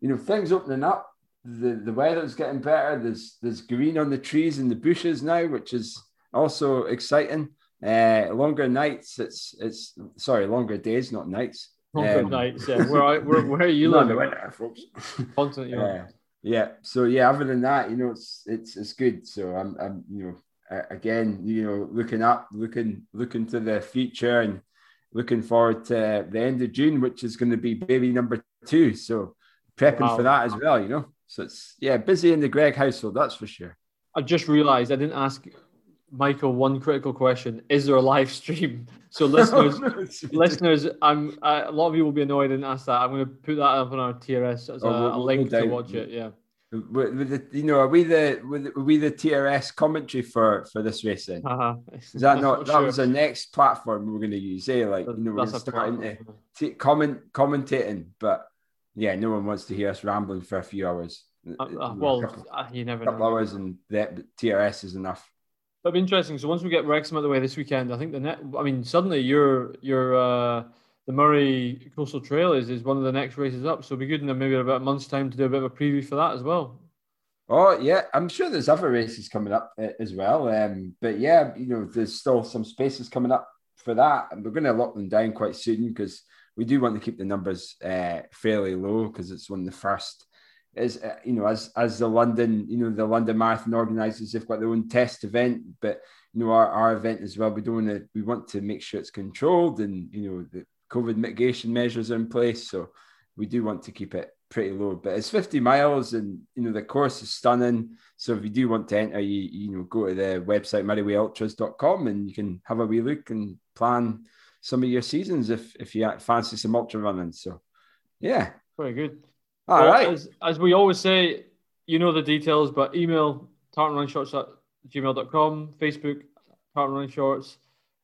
you know things opening up the the weather's getting better. There's there's green on the trees and the bushes now, which is also exciting. Uh, longer nights. It's it's sorry, longer days, not nights. Longer um, nights. Yeah. Where, where, where are you living? winter, folks. Constantly. Uh, yeah. So yeah, other than that, you know, it's it's it's good. So I'm I'm you know again you know looking up, looking looking to the future and looking forward to the end of June, which is going to be baby number two. So prepping wow. for that as well. You know. So it's yeah, busy in the Greg household, that's for sure. I just realised I didn't ask Michael one critical question: Is there a live stream? So listeners, listeners, I'm a lot of you will be annoyed and ask that. I'm going to put that up on our TRS as oh, a, we'll, a, link we'll to watch it. Yeah. With, with the, you know, are we the with, we the TRS commentary for for this racing? Uh-huh. Is that not, that sure. was the next platform we we're going to use? Eh? Like you know, we're starting to t- comment commentating, but yeah, no one wants to hear us rambling for a few hours. Uh, uh, well, couple, uh, you never couple know. hours and the TRS is enough. That'd be interesting. So once we get Wrexham out of the way this weekend, I think the net. I mean, suddenly you're you're uh, the Moray Coastal Trail is is one of the next races up. So it'd be good in maybe about a month's time to do a bit of a preview for that as well. Oh yeah, I'm sure there's other races coming up uh, as well. Um, but yeah, you know, there's still some spaces coming up for that, and we're going to lock them down quite soon because we do want to keep the numbers uh, fairly low because it's one of the first. Is uh, you know as as the London you know the London Marathon organisers they've got their own test event, but you know our, our event as well. We don't want to we want to make sure it's controlled and you know the COVID mitigation measures are in place. So we do want to keep it pretty low. But it's 50 miles, and you know the course is stunning. So if you do want to enter, you you know go to the website moraywayultras.com and you can have a wee look and plan some of your seasons if if you fancy some ultra running. So yeah, very good. All well, right. As, as we always say, you know the details, but email tartanrunshorts at gmail.com, Facebook, Tartan Running Shorts,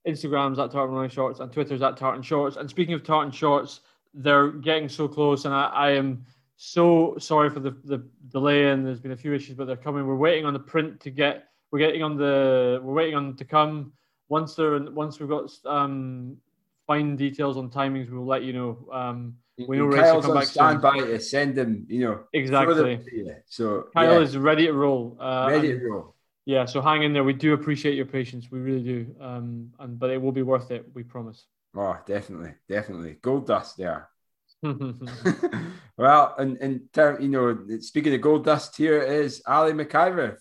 Instagram's at Tartan Running Shorts, and Twitter's at Tartan Shorts. And speaking of Tartan Shorts, they're getting so close, and I, I am so sorry for the, the delay. And there's been a few issues, but they're coming. We're waiting on the print to get. We're getting on the. We're waiting on to come. Once they're once we've got um, fine details on timings, we'll let you know. Um, we know Kyle's on standby to send them. You know exactly. So Kyle yeah. is ready to roll. Uh, ready to roll. Yeah, so hang in there. We do appreciate your patience. We really do. Um, and but it will be worth it. We promise. Oh, definitely, definitely. Gold dust there. well, and and you know, speaking of gold dust, here is Ali McIver.